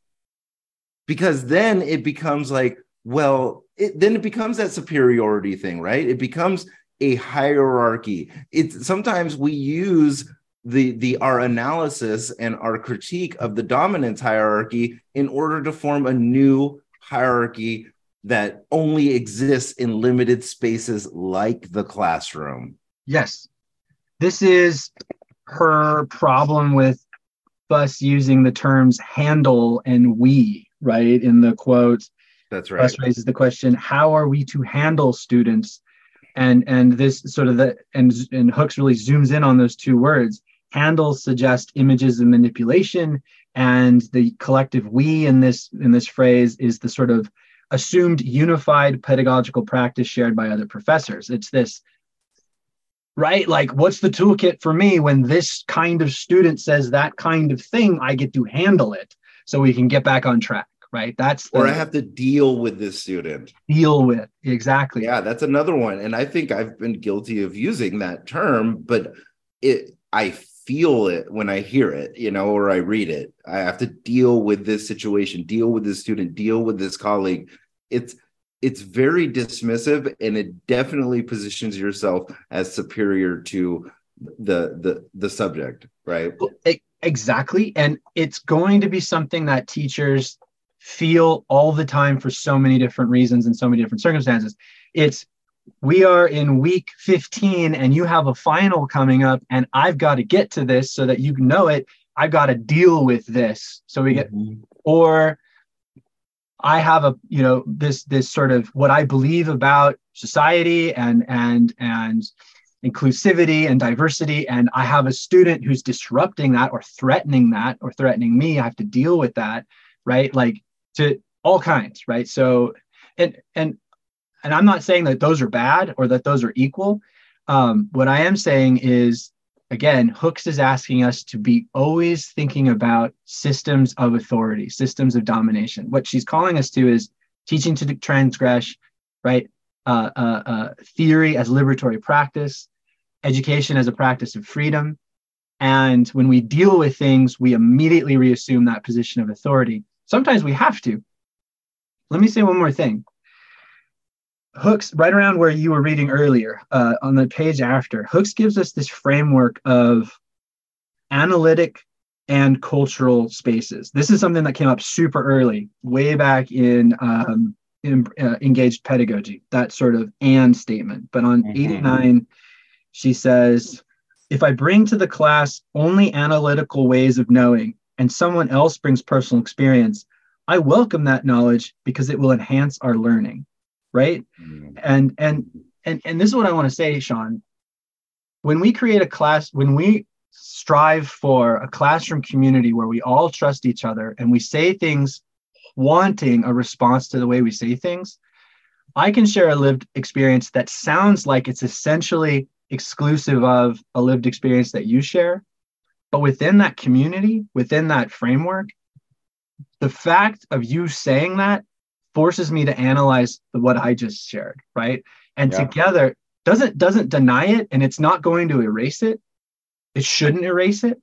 because then it becomes like well it, then it becomes that superiority thing right? It becomes a hierarchy. It's sometimes we use the the our analysis and our critique of the dominance hierarchy in order to form a new hierarchy that only exists in limited spaces like the classroom yes this is her problem with us using the terms handle and we, right? In the quote. That's right. Fuss raises the question, how are we to handle students? And and this sort of the and and Hooks really zooms in on those two words. Handle suggest images of manipulation, and the collective we in this in this phrase is the sort of assumed unified pedagogical practice shared by other professors. It's this right? Like, what's the toolkit for me when this kind of student says that kind of thing? I get to handle it so we can get back on track, right? That's the, or I have to deal with this student. Deal with exactly. Yeah, that's another one, and I think I've been guilty of using that term, but it I feel it when I hear it, you know, or I read it. I have to deal with this situation, deal with this student, deal with this colleague. It's it's very dismissive and it definitely positions yourself as superior to the the the subject right exactly and it's going to be something that teachers feel all the time for so many different reasons and so many different circumstances it's we are in week 15 and you have a final coming up and i've got to get to this so that you know it. I've got to deal with this. So we get mm-hmm. or I have a you know this this sort of what I believe about society and and and inclusivity and diversity. And I have a student who's disrupting that or threatening that or threatening me. I have to deal with that right? Like to all kinds right? So and and and I'm not saying that those are bad or that those are equal um, what I am saying is again, Hooks is asking us to be always thinking about systems of authority, systems of domination. What she's calling us to is teaching to transgress, right? Uh, uh, uh, theory as liberatory practice, education as a practice of freedom. And when we deal with things, we immediately reassume that position of authority. Sometimes we have to. Let me say one more thing. Hooks, right around where you were reading earlier, uh, on the page after, Hooks gives us this framework of analytic and cultural spaces. This is something that came up super early, way back in, um, in uh, engaged pedagogy, that sort of and statement. But on mm-hmm. 89, she says, if I bring to the class only analytical ways of knowing and someone else brings personal experience, I welcome that knowledge because it will enhance our learning. Right? Mm. And and and and this is what I want to say, Sean. When we create a class, when we strive for a classroom community where we all trust each other and we say things wanting a response to the way we say things, I can share a lived experience that sounds like it's essentially exclusive of a lived experience that you share. But within that community, within that framework, the fact of you saying that forces me to analyze the, what I just shared, right? And yeah. together doesn't doesn't deny it and it's not going to erase it. It shouldn't erase it,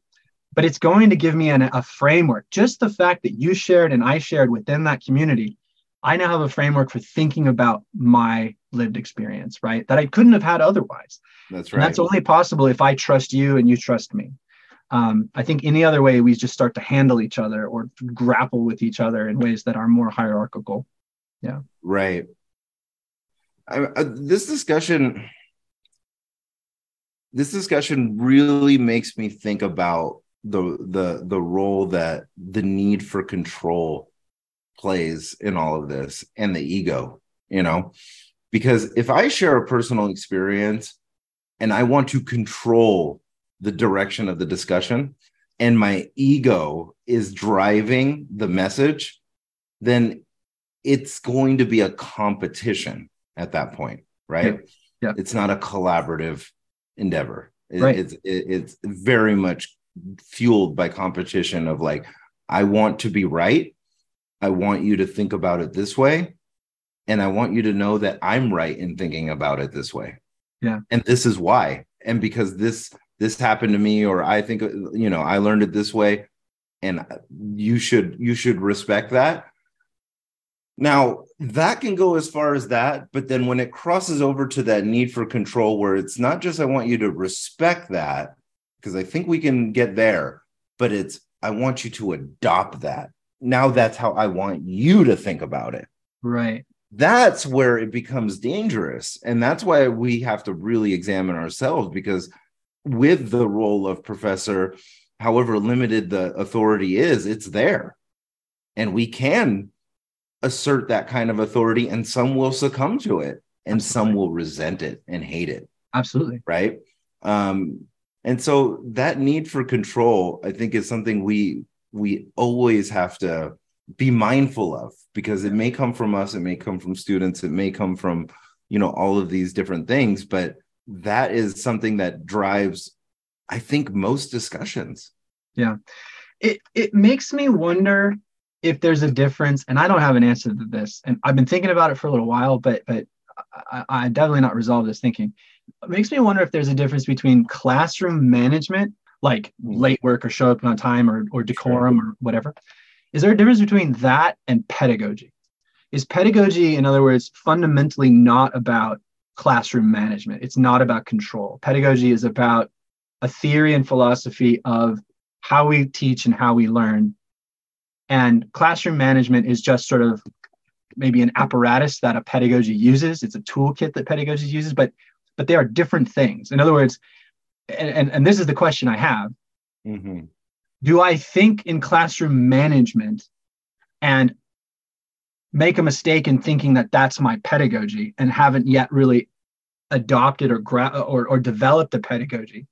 but it's going to give me an, a framework. Just the fact that you shared and I shared within that community I now have a framework for thinking about my lived experience, right? That I couldn't have had otherwise. That's right. And that's only possible if I trust you and you trust me. Um, I think any other way we just start to handle each other or grapple with each other in ways that are more hierarchical. Yeah. Right. I, uh, this discussion, this discussion really makes me think about the the the role that the need for control plays in all of this and the ego, you know? Because if I share a personal experience and I want to control the direction of the discussion and my ego is driving the message, then it's going to be a competition at that point, right? Yeah. yeah. It's not a collaborative endeavor. It, right. It's it, it's very much fueled by competition of like I want to be right I want you to think about it this way. And I want you to know that I'm right in thinking about it this way. Yeah. And this is why. And because this this happened to me or I think you know, I learned it this way and you should you should respect that. Now, that can go as far as that, but then when it crosses over to that need for control where it's not just I want you to respect that because I think we can get there, but it's I want you to adopt that now that's how I want you to think about it. Right. That's where it becomes dangerous. And that's why we have to really examine ourselves because with the role of professor, however limited the authority is, it's there. And we can assert that kind of authority, and some will succumb to it, and Absolutely. some will resent it and hate it. Absolutely. Right. Um, and so that need for control, I think, is something we we always have to be mindful of because it may come from us it may come from students it may come from you know all of these different things but that is something that drives i think most discussions yeah it it makes me wonder if there's a difference and i don't have an answer to this and i've been thinking about it for a little while but but i, I definitely not resolved this thinking it makes me wonder if there's a difference between classroom management like hmm. late work or show up on time or, or decorum sure. or whatever. Is there a difference between that and pedagogy? Is pedagogy, in other words, fundamentally not about classroom management? It's not about control. Pedagogy is about a theory and philosophy of how we teach and how we learn. And classroom management is just sort of maybe an apparatus that a pedagogy uses. It's a toolkit that pedagogy uses, but but they are different things. In other words, and, and, this is the question I have. Mm-hmm. Do I think in classroom management and make a mistake in thinking that that's my pedagogy and haven't yet really adopted or gra- or, or developed a pedagogy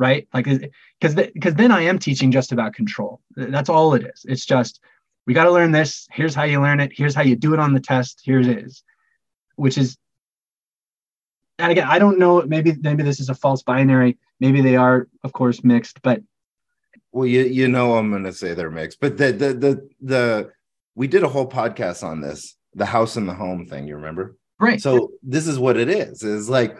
right like because because then i am teaching just about control that's all it is it's just we got to learn this here's how you learn it here's how you do it on the test here it is which is and again, I don't know. Maybe maybe this is a false binary. Maybe they are, of course, mixed. But well, you you know, I'm going to say they're mixed. But the the the the we did a whole podcast on this, the house and the home thing. You remember? Right. So this is what it is. Is like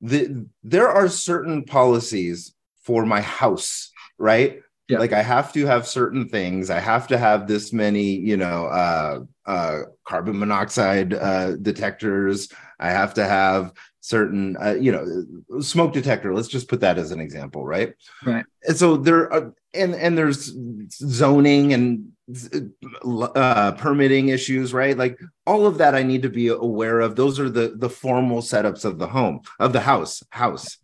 the there are certain policies for my house, right? Yeah. Like I have to have certain things. I have to have this many, you know, uh, uh, carbon monoxide uh, detectors. I have to have certain uh, you know smoke detector let's just put that as an example right right and so there are and and there's zoning and uh, permitting issues right like all of that i need to be aware of those are the the formal setups of the home of the house house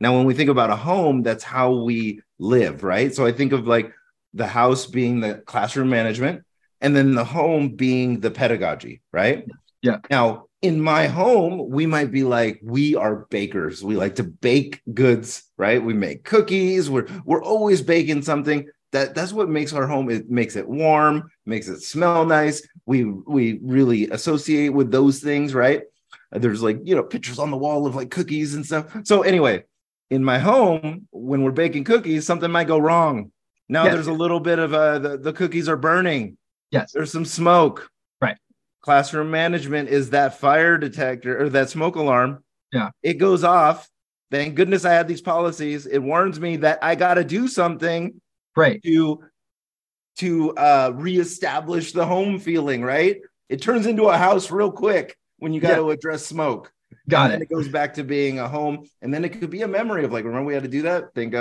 now when we think about a home that's how we live right so i think of like the house being the classroom management and then the home being the pedagogy right yeah now in my home, we might be like, we are bakers. We like to bake goods, right? We make cookies. We're we're always baking something. That that's what makes our home. It makes it warm, makes it smell nice. We we really associate with those things, right? There's like you know pictures on the wall of like cookies and stuff. So anyway, in my home, when we're baking cookies, something might go wrong. Now yes. there's a little bit of uh the, the cookies are burning. Yes. There's some smoke Right. classroom management is that fire detector or that smoke alarm. Yeah. It goes off. Thank goodness I had these policies. It warns me that I got to do something right to to uh reestablish the home feeling, right? It turns into a house real quick when you got yeah. to address smoke. Got and it. it goes back to being a home, and then it could be a memory of like, remember we had to do that. Thank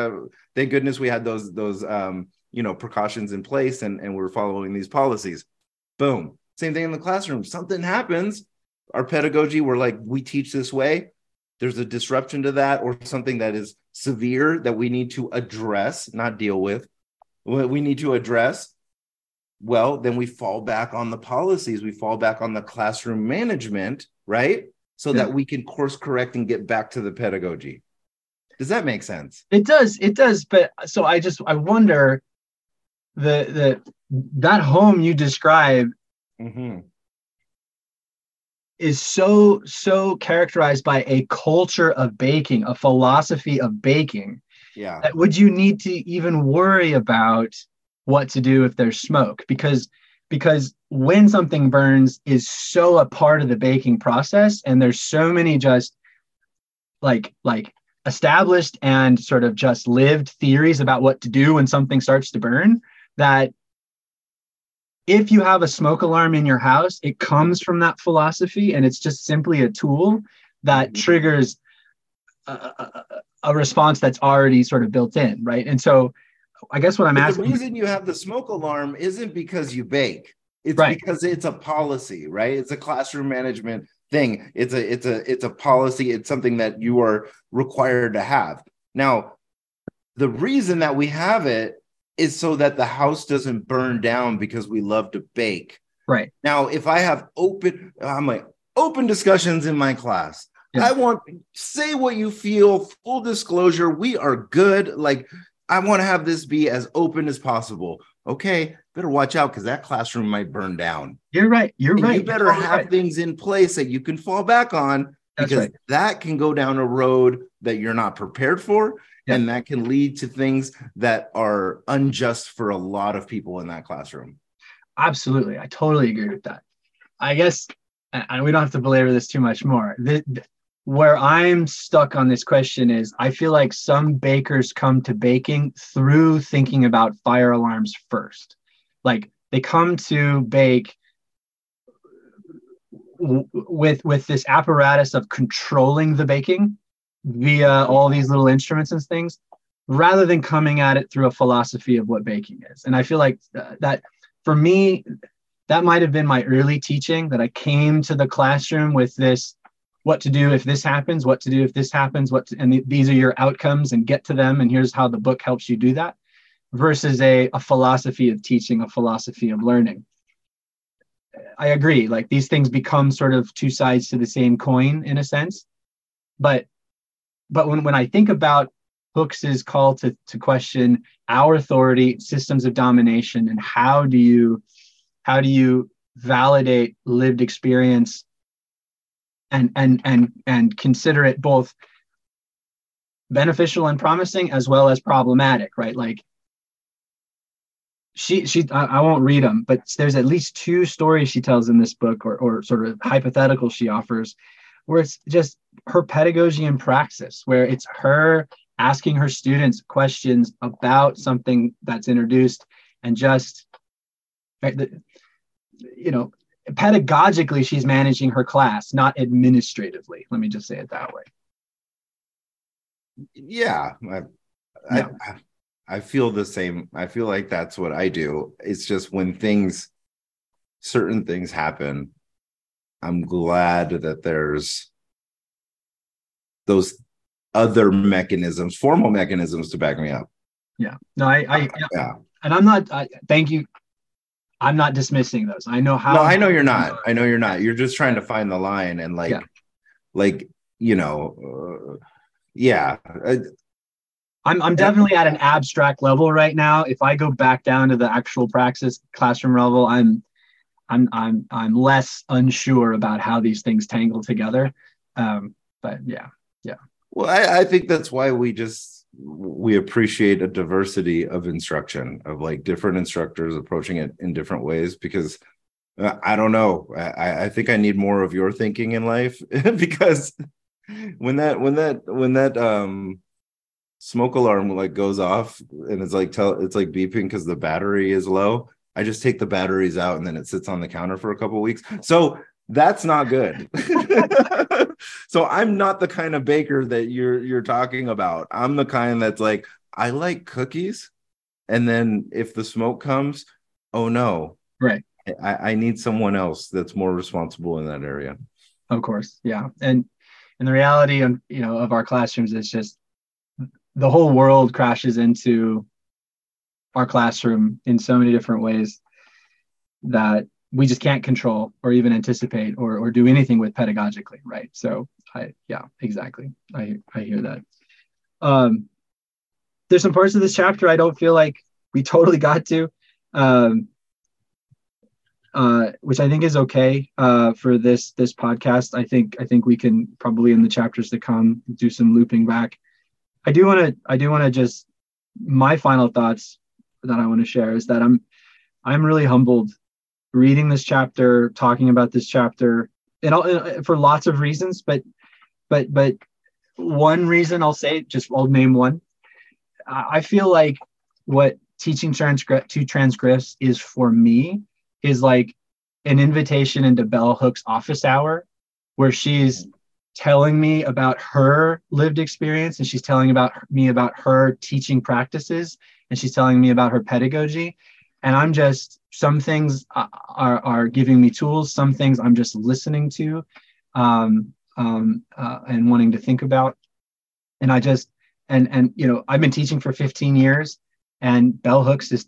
thank goodness we had those those um you know precautions in place, and and we're following these policies. Boom, same thing in the classroom. Something happens. Our pedagogy, we're like, we teach this way. There's a disruption to that, or something that is severe that we need to address, not deal with. What we need to address. Well, then we fall back on the policies. We fall back on the classroom management, right? So yeah. that we can course correct and get back to the pedagogy. Does that make sense? It does. It does. But so I just I wonder the the that home you describe mm-hmm. is so so characterized by a culture of baking, a philosophy of baking. Yeah. would you need to even worry about what to do if there's smoke? Because because when something burns is so a part of the baking process, and there's so many just like like established and sort of just lived theories about what to do when something starts to burn that if you have a smoke alarm in your house, it comes from that philosophy and it's just simply a tool that mm-hmm. triggers a, a, a, response that's already sort of built in, right? And so I guess what I'm but asking the reason you have the smoke alarm isn't because you bake. It's right. because it's a policy, right? It's a classroom management thing. It's a it's a it's a policy. It's something that you are required to have. Now, the reason that we have it is so that the house doesn't burn down because we love to bake. Right. Now, if I have open, I'm like open discussions in my class. I want say what you feel, full disclosure. We are good. Like I want to have this be as open as possible. Okay, better watch out because that classroom might burn down. You're right. You're and right. You better have right. things in place that you can fall back on because right. that can go down a road that you're not prepared for and that can lead to things that are unjust for a lot of people in that classroom absolutely i totally agree with that i guess and we don't have to belabor this too much more the, the, where i'm stuck on this question is i feel like some bakers come to baking through thinking about fire alarms first. Like they come to bake with with this apparatus of controlling the baking via all these little instruments and things rather than coming at it through a philosophy of what baking is. And i feel like uh, that for me that might have been my early teaching that i came to the classroom with this what to do if this happens what to do if this happens what to, and th- these are your outcomes and get to them and here's how the book helps you do that versus a, a philosophy of teaching a philosophy of learning. I agree like these things become sort of two sides to the same coin in a sense. But but when, when I think about Hooks's call to, to question our authority, systems of domination, and how do you how do you validate lived experience and and and and consider it both beneficial and promising as well as problematic, right? Like she she I, won't read them, but there's at least two stories she tells in this book or or sort of hypothetical she offers where it's just her pedagogy and praxis, where it's her asking her students questions about something that's introduced and just, you know, pedagogically, she's managing her class, not administratively. Let me just say it that way. Yeah. I, yeah. I, I feel the same. I feel like that's what I do. It's just when things, certain things happen, I'm glad that there's those other mechanisms, formal mechanisms to back me up. Yeah. No, I, I yeah. yeah. And I'm not, I, thank you. I'm not dismissing those. I know how. No, I know you're not. I know you're not. You're just trying to find the line and like, yeah. like you know, uh, yeah. I'm I'm definitely at an abstract level right now. If I go back down to the actual praxis classroom level, I'm I'm I'm I'm less unsure about how these things tangle together. Um, but yeah, yeah. Well, I, I think that's why we just we appreciate a diversity of instruction of like different instructors approaching it in different ways because uh, I don't know. I, I think I need more of your thinking in life because when that when that when that um smoke alarm like goes off and it's like tell it's like beeping because the battery is low I just take the batteries out and then it sits on the counter for a couple weeks. So that's not good. so I'm not the kind of baker that you're you're talking about. I'm the kind that's like I like cookies, and then if the smoke comes, oh no, right. I, I need someone else that's more responsible in that area. Of course, yeah, and and the reality of you know of our classrooms is just the whole world crashes into our classroom in so many different ways that we just can't control or even anticipate or, or do anything with pedagogically right so i yeah exactly i i hear that um there's some parts of this chapter i don't feel like we totally got to um uh, which I think is okay uh, for this this podcast. I think I think we can probably in the chapters to come do some looping back. I do want to I do want to just my final thoughts that I want to share is that I'm I'm really humbled reading this chapter, talking about this chapter, and all, uh, for lots of reasons. But but but one reason I'll say, just I'll name one. I feel like what teaching transgress to transgress is for me is like an invitation into Bell Hooks' office hour, where she's telling me about her lived experience and she's telling about me about her teaching practices and she's telling me about her pedagogy and i'm just some things are, are giving me tools. Some things i'm just listening to um, um, uh, and wanting to think about. And i just and and you know i've been teaching for 15 years and bell hooks is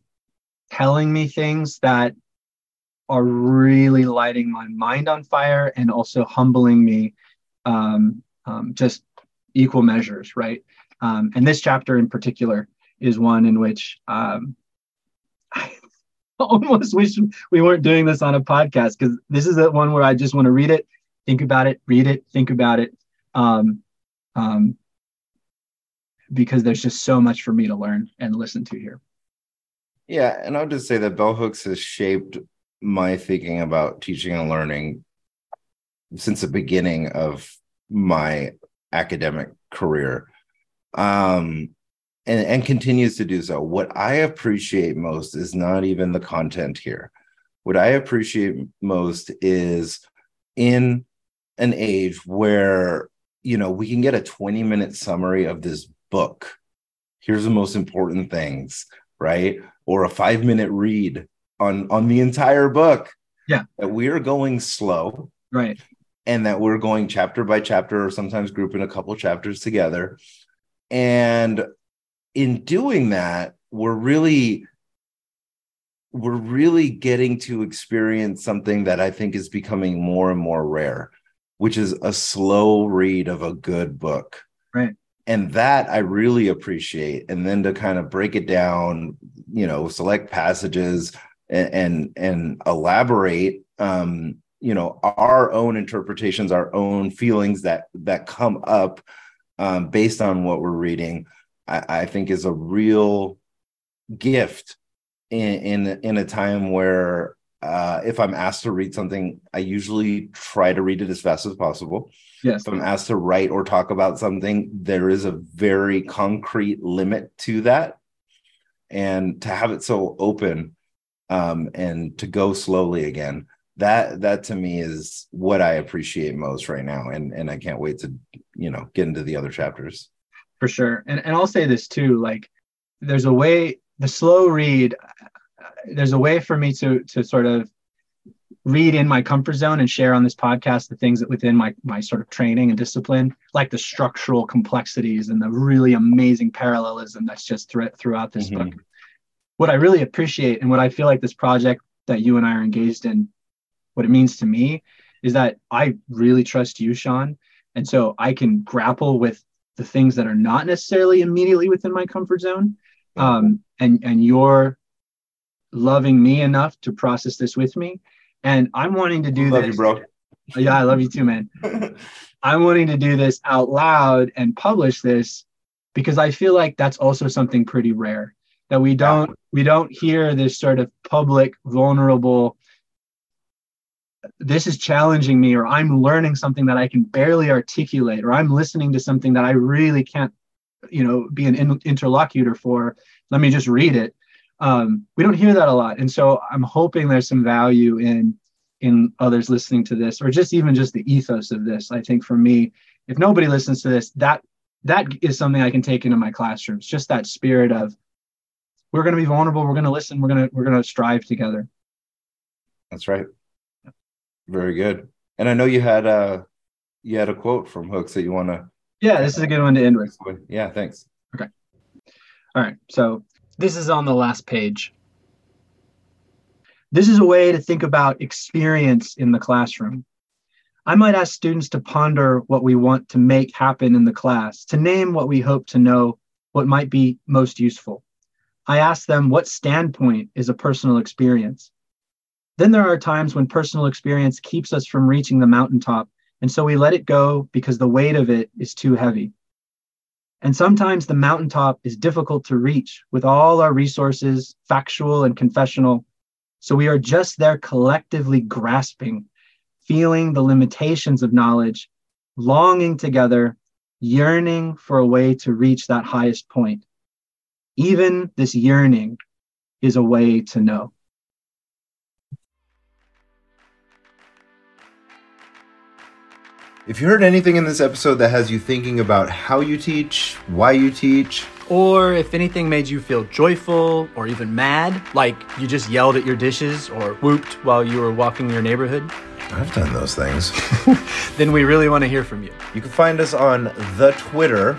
telling me things that are really lighting my mind on fire and also humbling me um, um, just equal measures right? Um, and this chapter in particular is one in which um, I almost wish we weren't doing this on a podcast because this is the one where I just want to read it, think about it, read it, think about it, um, um, because there's just so much for me to learn and listen to here. Yeah, and I'll just say that bell hooks has shaped my thinking about teaching and learning since the beginning of my academic career. Um, and, and continues to do so. What I appreciate most is not even the content here. What I appreciate most is in an age where you know we can get a 20 minute summary of this book. Here's the most important things right? Or a 5 minute read on on the entire book. Yeah. That we are going slow. Right. And that we're going chapter by chapter or sometimes grouping a couple chapters together. And in doing that, we're really we're really getting to experience something that I think is becoming more and more rare, which is a slow read of a good book. Right. And that I really appreciate. And then to kind of break it down, you know, select passages and and, and elaborate um, you know, our own interpretations, our own feelings that that come up um, based on what we're reading I, I think is a real gift in in, in a time where uh, if I'm asked to read something, I usually try to read it as fast as possible. Yes. If I'm asked to write or talk about something, there is a very concrete limit to that. And to have it so open um, and to go slowly again, that that to me is what I appreciate most right now. And and I can't wait to, you know, get into the other chapters for sure. And and I'll say this too, like there's a way the slow read there's a way for me to to sort of read in my comfort zone and share on this podcast the things that within my my sort of training and discipline like the structural complexities and the really amazing parallelism that's just th- throughout this mm-hmm. book what i really appreciate and what i feel like this project that you and I are engaged in, what it means to me is that I really trust you, Sean. And so I can grapple with the things that are not necessarily immediately within my comfort zone. Um, and and you're loving me enough to process this with me. And I'm wanting to do love this. you, bro. Yeah, I love you too, man. I'm wanting to do this out loud and publish this because I feel like that's also something pretty rare that we don't we don't hear this sort of public vulnerable this is challenging me or i'm learning something that i can barely articulate or i'm listening to something that i really can't you know be an in- interlocutor for let me just read it. Um, we don't hear that a lot. And so i'm hoping there's some value in in others listening to this or just even just the ethos of this. I think for me if nobody listens to this that that is something i can take into my classrooms just that spirit of we're going to be vulnerable we're going to listen we're going to we're going to strive together. That's right. Very good. And I know you had a you had a quote from Hooks that you want to. yeah this is a good one to end with Yeah, thanks. Okay. All right so This is on the last page. This is a way to think about experience in the classroom. I might ask students to ponder what we want to make happen in the class, to name what we hope to know, what might be most useful. I ask them what standpoint is a personal experience. Then there are times when personal experience keeps us from reaching the mountaintop, and so we let it go because the weight of it is too heavy. And sometimes the mountaintop is difficult to reach with all our resources, factual and confessional, so we are just there collectively grasping, feeling the limitations of knowledge, longing together, yearning for a way to reach that highest point. Even this yearning is a way to know. If you heard anything in this episode that has you thinking about how you teach, why you teach, Or if anything made you feel joyful or even mad, like you just yelled at your dishes or whooped while you were walking your neighborhood, I've done those things. then we really want to hear from you. you can find us on the Twitter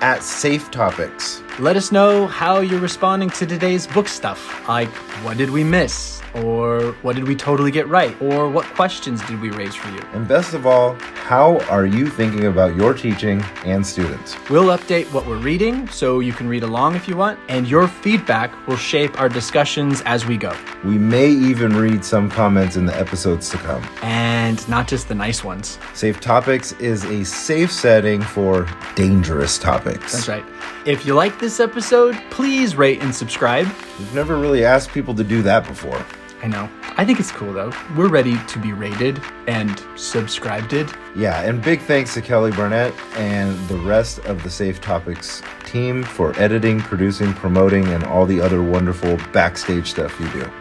at Safe Topics. Let us know how you're responding to today's book stuff. Like, what did we miss? Or what did we totally get right? Or what questions did we raise for you? And best of all, how are you thinking about your teaching and students? We'll update what we're reading so you can read along if you want, and your feedback will shape our discussions as we go. We may even read some comments in the episodes to come. And not just the nice ones. Safe Topics is a safe setting for dangerous topics. That's right. If you like this episode, please rate and subscribe. We've never really asked people to do that before. I know. I think it's cool though. We're ready to be rated and subscribed. Yeah, and big thanks to Kelly Burnett and the rest of the Safe Topics team for editing, producing, promoting, and all the other wonderful backstage stuff you do.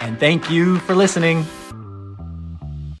And thank you for listening.